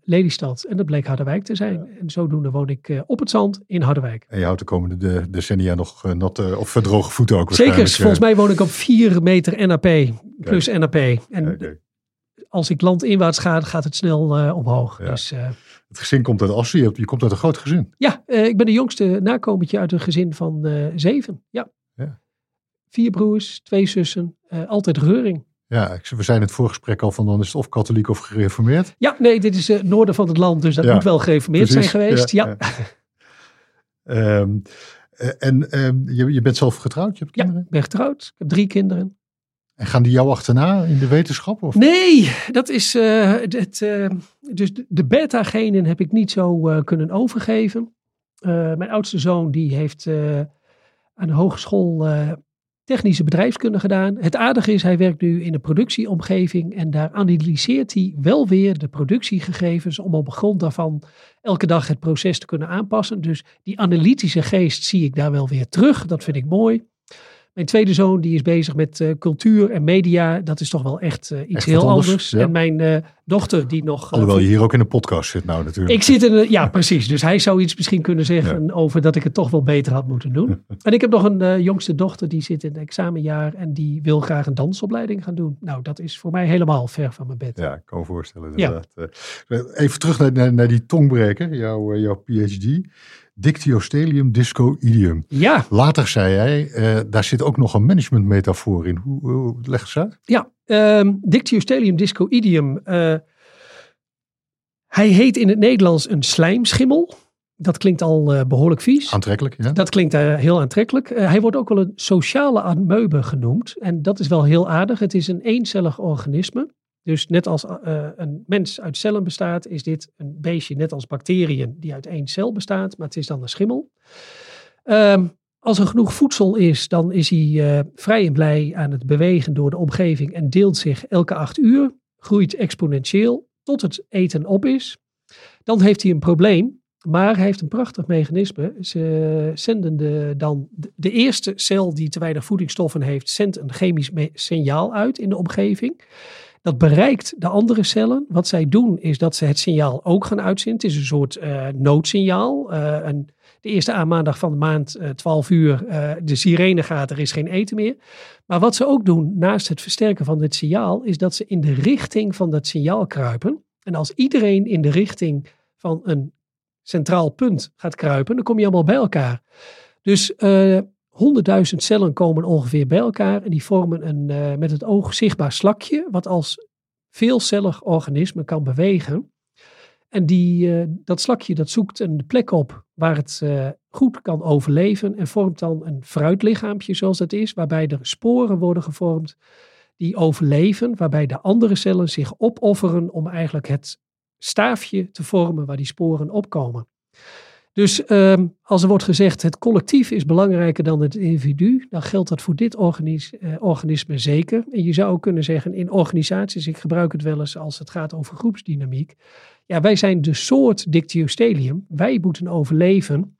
Lelystad. En dat bleek Harderwijk te zijn. En zodoende woon ik op het zand in Harderwijk. En je houdt de komende de, decennia nog natte of verdroge voeten ook Zeker, volgens mij woon ik op 4 meter NAP plus NAP. En. Als ik landinwaarts ga, gaat het snel omhoog. Ja. Dus, het gezin komt uit Assen, je, je komt uit een groot gezin. Ja, ik ben de jongste nakomertje uit een gezin van zeven. Ja. ja. Vier broers, twee zussen, altijd reuring. Ja, we zijn het voorgesprek al van dan is het of katholiek of gereformeerd. Ja, nee, dit is het noorden van het land, dus dat ja, moet wel gereformeerd precies, zijn geweest. Ja. ja. um, en um, je, je bent zelf getrouwd? Je hebt kinderen? Ja, ik ben getrouwd. Ik heb drie kinderen. En gaan die jou achterna in de wetenschap? Of? Nee, dat is uh, het. Uh, dus de beta-genen heb ik niet zo kunnen overgeven. mijn oudste zoon die heeft aan de hogeschool technische bedrijfskunde gedaan. Het aardige is, hij werkt nu in een productieomgeving en daar analyseert hij wel weer de productiegegevens om op grond daarvan elke dag het proces te kunnen aanpassen. Dus die analytische geest zie ik daar wel weer terug. Dat vind ik mooi. Mijn tweede zoon die is bezig met uh, cultuur en media. Dat is toch wel echt uh, iets echt heel anders, anders. Ja. En mijn uh, dochter die nog... Alhoewel je hier ook in de podcast zit nou natuurlijk. Ik zit in een, ja precies. Dus hij zou iets misschien kunnen zeggen ja. over dat ik het toch wel beter had moeten doen. en ik heb nog een jongste dochter die zit in het examenjaar. En die wil graag een dansopleiding gaan doen. Nou dat is voor mij helemaal ver van mijn bed. Ja, ik kan me voorstellen inderdaad. Even terug naar, naar, naar die tongbreker, jouw, jouw PhD. Dictyostelium discoideum. Ja. Later zei jij, uh, daar zit ook nog een managementmetafoor in. Hoe, hoe leg eens uit? Ja, um, Dictyostelium discoideum. Uh, hij heet in het Nederlands een slijmschimmel. Dat klinkt al uh, behoorlijk vies. Aantrekkelijk, ja. Dat klinkt heel aantrekkelijk. hij wordt ook wel een sociale amoebe genoemd. En dat is wel heel aardig. Het is een eencellig organisme. Dus net als uh, een mens uit cellen bestaat, is dit een beestje net als bacteriën die uit één cel bestaat, maar het is dan een schimmel. Um, als er genoeg voedsel is, dan is hij uh, vrij en blij aan het bewegen door de omgeving en deelt zich elke acht uur, groeit exponentieel tot het eten op is. Dan heeft hij een probleem, maar heeft een prachtig mechanisme. Ze zenden de, dan de eerste cel die te weinig voedingsstoffen heeft, zendt een chemisch signaal uit in de omgeving. Dat bereikt de andere cellen. Wat zij doen is dat ze het signaal ook gaan uitzenden. Het is een soort uh, noodsignaal. Uh, de eerste aanmaandag van de maand, uh, 12 uur, de sirene gaat, er is geen eten meer. Maar wat ze ook doen, naast het versterken van dit signaal, is dat ze in de richting van dat signaal kruipen. En als iedereen in de richting van een centraal punt gaat kruipen, dan kom je allemaal bij elkaar. Dus 100.000 cellen komen ongeveer bij elkaar en die vormen een uh, met het oog zichtbaar slakje, wat als veelcellig organisme kan bewegen. En die, uh, dat slakje dat zoekt een plek op waar het uh, goed kan overleven en vormt dan een fruitlichaampje zoals dat is, waarbij er sporen worden gevormd die overleven, waarbij de andere cellen zich opofferen om eigenlijk het staafje te vormen waar die sporen opkomen. Dus um, als er wordt gezegd het collectief is belangrijker dan het individu, dan geldt dat voor dit uh, organisme zeker. En je zou ook kunnen zeggen in organisaties, ik gebruik het wel eens als het gaat over groepsdynamiek. Ja, wij zijn de soort dictyostelium. Wij moeten overleven.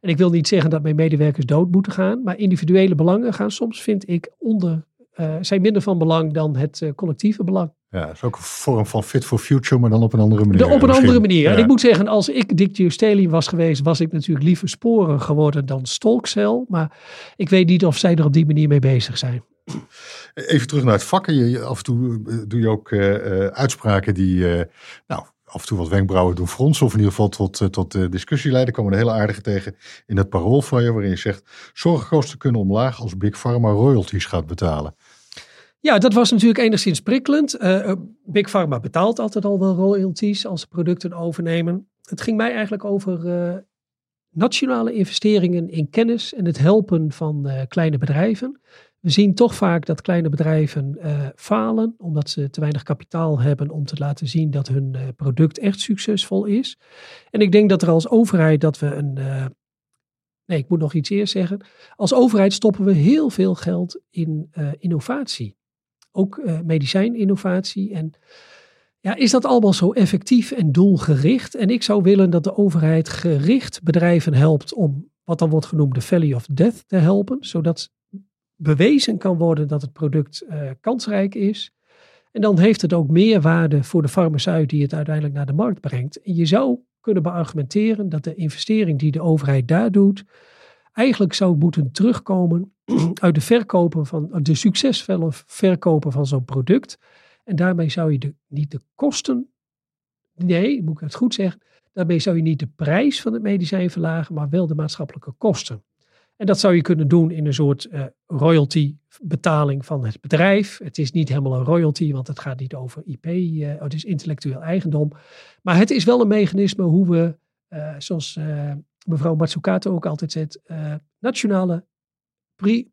En ik wil niet zeggen dat mijn medewerkers dood moeten gaan, maar individuele belangen gaan soms, vind ik, onder, uh, zijn minder van belang dan het uh, collectieve belang. Ja, dat is ook een vorm van fit for future, maar dan op een andere manier. De, op een misschien. andere manier. Ja. En ik moet zeggen, als ik dictyostelium was geweest, was ik natuurlijk liever sporen geworden dan stolkcel. Maar ik weet niet of zij er op die manier mee bezig zijn. Even terug naar het vakken. Je, af en toe doe je ook uh, uitspraken die, uh, nou, af en toe wat wenkbrauwen doen fronsen. Of in ieder geval tot, tot discussie leiden. komen een hele aardige tegen in het parool van je. Waarin je zegt, zorgkosten kunnen omlaag als Big Pharma royalties gaat betalen. Ja, dat was natuurlijk enigszins prikkelend. Big Pharma betaalt altijd al wel royalties als ze producten overnemen. Het ging mij eigenlijk over nationale investeringen in kennis en het helpen van kleine bedrijven. We zien toch vaak dat kleine bedrijven falen omdat ze te weinig kapitaal hebben om te laten zien dat hun product echt succesvol is. En ik denk dat er als overheid dat we een. nee, ik moet nog iets eerst zeggen. Als overheid stoppen we heel veel geld in innovatie. Ook medicijninnovatie. En ja, is dat allemaal zo effectief en doelgericht? En ik zou willen dat de overheid gericht bedrijven helpt om wat dan wordt genoemd de Valley of Death te helpen, zodat bewezen kan worden dat het product uh, kansrijk is. En dan heeft het ook meer waarde voor de farmaceut die het uiteindelijk naar de markt brengt. En je zou kunnen beargumenteren dat de investering die de overheid daar doet, eigenlijk zou moeten terugkomen uit de verkopen van de succesvolle verkopen van zo'n product. En daarmee zou je niet de kosten, nee, moet ik het goed zeggen, daarmee zou je niet de prijs van het medicijn verlagen, maar wel de maatschappelijke kosten. En dat zou je kunnen doen in een soort uh, royalty betaling van het bedrijf. Het is niet helemaal een royalty, want het gaat niet over IP, eh, het is intellectueel eigendom. Maar het is wel een mechanisme hoe we, uh, zoals mevrouw Matsukato ook altijd zegt, nationale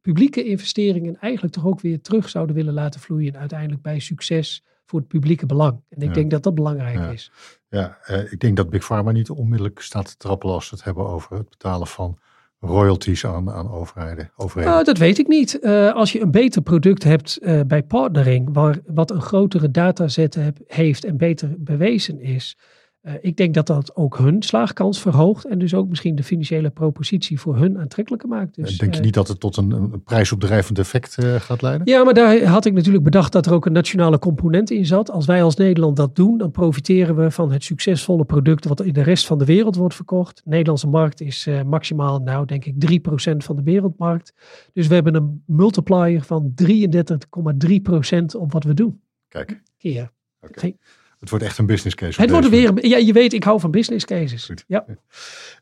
publieke investeringen eigenlijk toch ook weer terug zouden willen laten vloeien. Uiteindelijk bij succes voor het publieke belang. En ik denk dat dat belangrijk is. Ja, uh, ik denk dat Big Pharma niet onmiddellijk staat te trappelen als we het hebben over het betalen van royalties aan, aan overheden. overheden. Nou, dat weet ik niet. Uh, als je een beter product hebt uh, bij partnering, waar, wat een grotere dataset heb, heeft en beter bewezen is, uh, ik denk dat dat ook hun slaagkans verhoogt en dus ook misschien de financiële propositie voor hun aantrekkelijker maakt. Dus, denk je niet dat het tot een, een prijsopdrijvend effect uh, gaat leiden? Ja, maar daar had ik natuurlijk bedacht dat er ook een nationale component in zat. Als wij als Nederland dat doen, dan profiteren we van het succesvolle product wat in de rest van de wereld wordt verkocht. De Nederlandse markt is uh, maximaal, nou denk ik, 3% van de wereldmarkt. Dus we hebben een multiplier van 33,3% op wat we doen. Kijk. Keer. Okay. Het wordt echt een business case. Het wordt weer, ja, je weet, ik hou van business cases. Goed. Ja.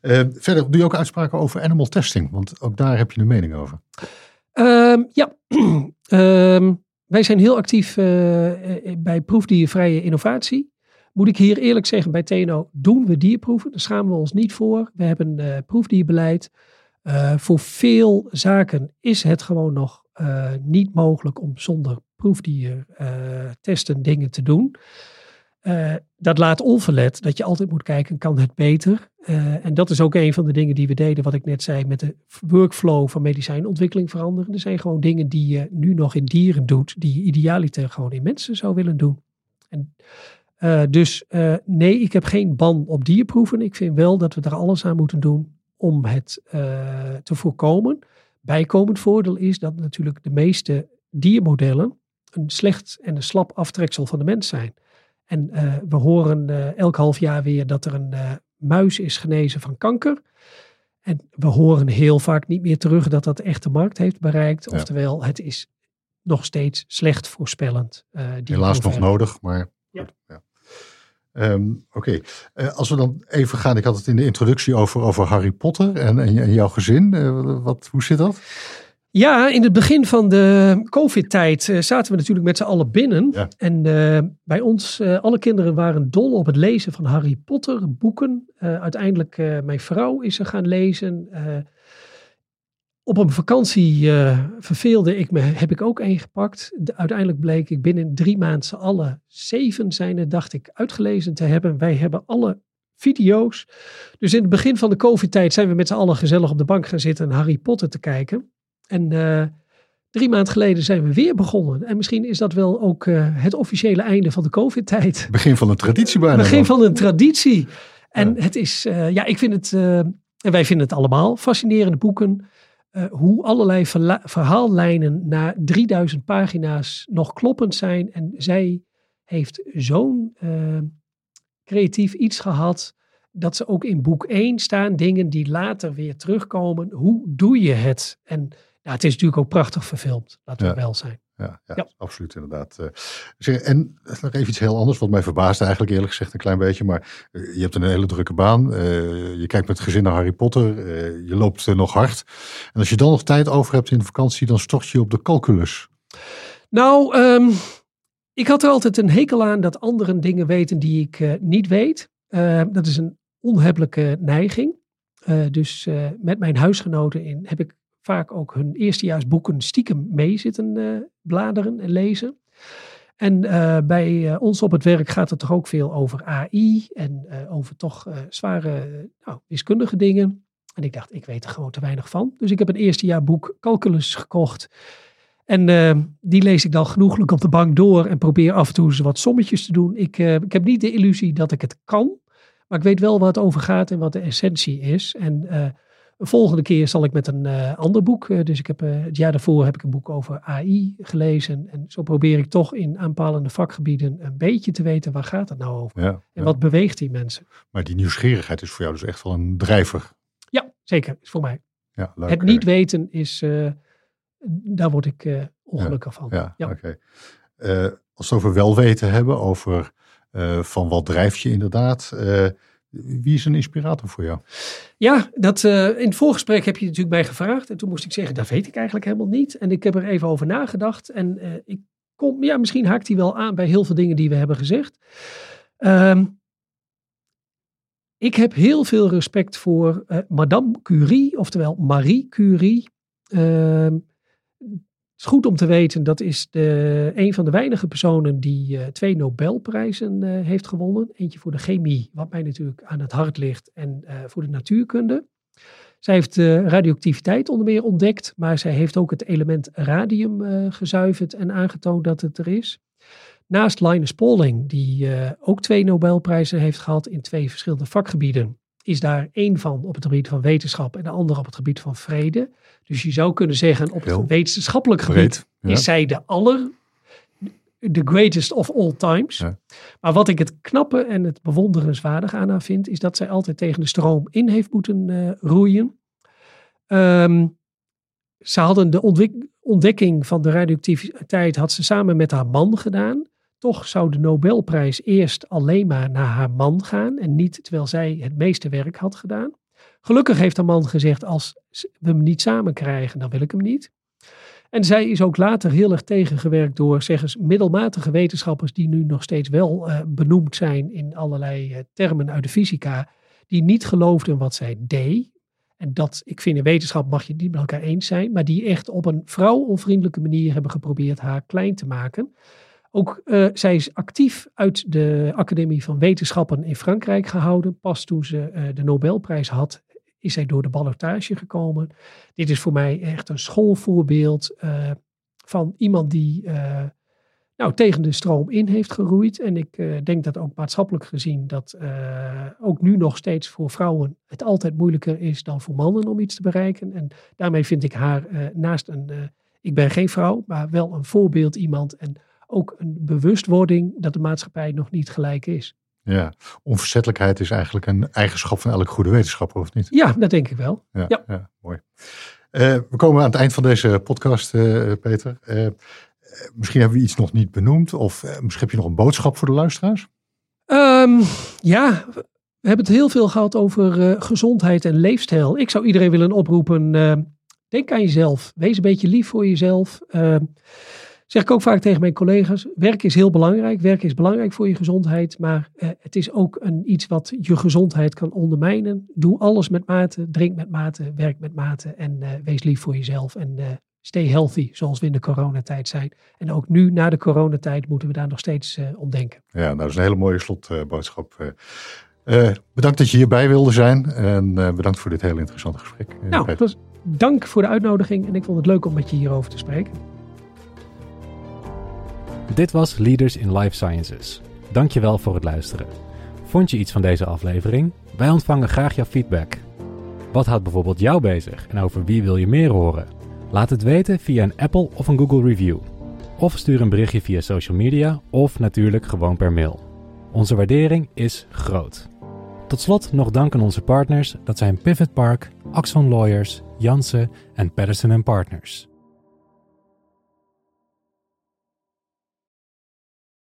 Uh, verder doe je ook uitspraken over animal testing, want ook daar heb je een mening over. Um, ja, um, wij zijn heel actief uh, bij proefdiervrije innovatie. Moet ik hier eerlijk zeggen, bij TNO doen we dierproeven. Daar schamen we ons niet voor. We hebben uh, proefdierbeleid. voor veel zaken is het gewoon nog niet mogelijk om zonder proefdiertesten dingen te doen. Uh, dat laat onverlet dat je altijd moet kijken, kan het beter? Uh, en dat is ook een van de dingen die we deden, wat ik net zei, met de workflow van medicijnontwikkeling veranderen. Er zijn gewoon dingen die je nu nog in dieren doet, die je idealiter gewoon in mensen zou willen doen. En, uh, dus nee, ik heb geen ban op dierproeven. Ik vind wel dat we er alles aan moeten doen om het te voorkomen. Bijkomend voordeel is dat natuurlijk de meeste diermodellen een slecht en een slap aftreksel van de mens zijn. En uh, we horen uh, elk half jaar weer dat er een uh, muis is genezen van kanker. En we horen heel vaak niet meer terug dat dat echt de markt heeft bereikt. Ja. Oftewel, het is nog steeds slecht voorspellend. Helaas nog nodig, maar. Ja. ja. Um, Oké, okay. als we dan even gaan. Ik had het in de introductie over, over Harry Potter en, en, en jouw gezin. wat, hoe zit dat? Ja, in het begin van de COVID-tijd uh, zaten we natuurlijk met z'n allen binnen. Ja. En uh, bij ons, uh, alle kinderen waren dol op het lezen van Harry Potter boeken. uiteindelijk, mijn vrouw is er gaan lezen. op een vakantie verveelde ik me, heb ik ook een gepakt. De, uiteindelijk bleek ik binnen drie maanden alle zeven zijn er, dacht ik, uitgelezen te hebben. Wij hebben alle video's. Dus in het begin van de COVID-tijd zijn we met z'n allen gezellig op de bank gaan zitten en Harry Potter te kijken. En uh, drie maanden geleden zijn we weer begonnen. En misschien is dat wel ook uh, het officiële einde van de COVID-tijd. Begin van een traditie bijna. Begin van een traditie. En ja. het is, uh, ja, ik vind het, en wij vinden het allemaal, fascinerende boeken. hoe allerlei verhaallijnen na 3000 pagina's nog kloppend zijn. En zij heeft zo'n creatief iets gehad dat ze ook in boek 1 staan, dingen die later weer terugkomen. Hoe doe je het? En ja, het is natuurlijk ook prachtig verfilmd, laten we ja. wel zijn. ja, ja, Ja. absoluut inderdaad. Eh, en nog even iets heel anders, wat mij verbaast eigenlijk eerlijk gezegd een klein beetje. Maar eh, je hebt een hele drukke baan. eh, je kijkt met het gezin naar Harry Potter. eh, je loopt eh, nog hard. En als je dan nog tijd over hebt in de vakantie, dan stort je op de calculus. Nou, ehm, ik had er altijd een hekel aan dat anderen dingen weten die ik eh, niet weet. Eh, dat is een onhebbelijke neiging. Eh, dus eh, met mijn huisgenoten in heb ik vaak ook hun eerstejaarsboeken stiekem mee zitten eh, bladeren en lezen. En eh, bij eh, ons op het werk gaat het toch ook veel over AI en over toch zware nou, wiskundige dingen. En ik dacht, ik weet er gewoon te weinig van. Dus ik heb een eerstejaarboek calculus gekocht. En die lees ik dan genoeglijk op de bank door en probeer af en toe eens wat sommetjes te doen. Ik, ik heb niet de illusie dat ik het kan, maar ik weet wel waar het over gaat en wat de essentie is. En de volgende keer zal ik met een eh, ander boek, eh, dus ik heb eh, het jaar daarvoor heb ik een boek over AI gelezen. En zo probeer ik toch in aanpalende vakgebieden een beetje te weten waar gaat het nou over. Ja, En ja. wat beweegt die mensen? Maar die nieuwsgierigheid is voor jou dus echt wel een drijver. Ja, zeker, is voor mij. Ja, leuk, het niet weten is, daar word ik ongelukkig van. Ja, oké. Als we het over welweten hebben, over van wat drijft je inderdaad. Wie is een inspirator voor jou? Ja, dat, eh, in het voorgesprek heb je natuurlijk mij gevraagd. En toen moest ik zeggen, dat weet ik eigenlijk helemaal niet. En ik heb er even over nagedacht. En eh, ik kom, ja, misschien haakt hij wel aan bij heel veel dingen die we hebben gezegd. Ehm, ik heb heel veel respect voor eh, Madame Curie, oftewel Marie Curie. Ehm, het is goed om te weten, dat is de, een van de weinige personen die eh, twee Nobelprijzen eh, heeft gewonnen. Eentje voor de chemie, wat mij natuurlijk aan het hart ligt, en eh, voor de natuurkunde. Zij heeft radioactiviteit onder meer ontdekt, maar zij heeft ook het element radium gezuiverd en aangetoond dat het er is. Naast Linus Pauling, die ook twee Nobelprijzen heeft gehad in twee verschillende vakgebieden, is daar één van op het gebied van wetenschap en de andere op het gebied van vrede. Dus je zou kunnen zeggen, op het wetenschappelijk gebied Breed. Is zij de aller, the greatest of all times. Ja. Maar wat ik het knappe en het bewonderenswaardige aan haar vind, is dat zij altijd tegen de stroom in heeft moeten eh, roeien. Ehm, ze hadden de ontdekking van de radioactiviteit had ze samen met haar man gedaan. Toch zou de Nobelprijs eerst alleen maar naar haar man gaan en niet terwijl zij het meeste werk had gedaan. Gelukkig heeft haar man gezegd, als we hem niet samen krijgen, dan wil ik hem niet. En zij is ook later heel erg tegengewerkt door, zeg eens, middelmatige wetenschappers die nu nog steeds wel eh, benoemd zijn in allerlei eh, termen uit de fysica, die niet geloofden wat zij deed. En dat, ik vind in wetenschap mag je het niet met elkaar eens zijn, maar die echt op een vrouwonvriendelijke manier hebben geprobeerd haar klein te maken. Ook eh, zij is actief uit de Academie van Wetenschappen in Frankrijk gehouden. Pas toen ze eh, de Nobelprijs had, is zij door de ballotage gekomen. Dit is voor mij echt een schoolvoorbeeld eh, van iemand die nou, tegen de stroom in heeft geroeid. En ik denk dat ook maatschappelijk gezien dat ook nu nog steeds voor vrouwen het altijd moeilijker is dan voor mannen om iets te bereiken. En daarmee vind ik haar naast een, ik ben geen vrouw, maar wel een voorbeeld iemand en ook een bewustwording dat de maatschappij nog niet gelijk is. Ja, onverzettelijkheid is eigenlijk een eigenschap van elke goede wetenschapper, of niet? Ja, dat denk ik wel. Ja, Ja. ja. mooi. Eh, we komen aan het eind van deze podcast, eh, Peter. Eh, misschien hebben we iets nog niet benoemd, of misschien heb je nog een boodschap voor de luisteraars? Ehm, ja, we hebben het heel veel gehad over gezondheid en leefstijl. Ik zou iedereen willen oproepen, denk aan jezelf. Wees een beetje lief voor jezelf. Zeg ik ook vaak tegen mijn collega's, werk is heel belangrijk. Werk is belangrijk voor je gezondheid, maar eh, het is ook een, iets wat je gezondheid kan ondermijnen. Doe alles met mate, drink met mate, werk met mate en eh, wees lief voor jezelf. En eh, stay healthy, zoals we in de coronatijd zijn. En ook nu, na de coronatijd, moeten we daar nog steeds eh, om denken. Ja, nou, dat is een hele mooie slotboodschap. Eh, eh, bedankt dat je hierbij wilde zijn en bedankt voor dit heel interessante gesprek. Nou, dank voor de uitnodiging en ik vond het leuk om met je hierover te spreken. Dit was Leaders in Life Sciences. Dankjewel voor het luisteren. Vond je iets van deze aflevering? Wij ontvangen graag jouw feedback. Wat houdt bijvoorbeeld jou bezig en over wie wil je meer horen? Laat het weten via een Apple of een Google review. Of stuur een berichtje via social media of natuurlijk gewoon per mail. Onze waardering is groot. Tot slot nog dank aan onze partners, dat zijn Pivot Park, Axon Lawyers, Jansen en Patterson Partners.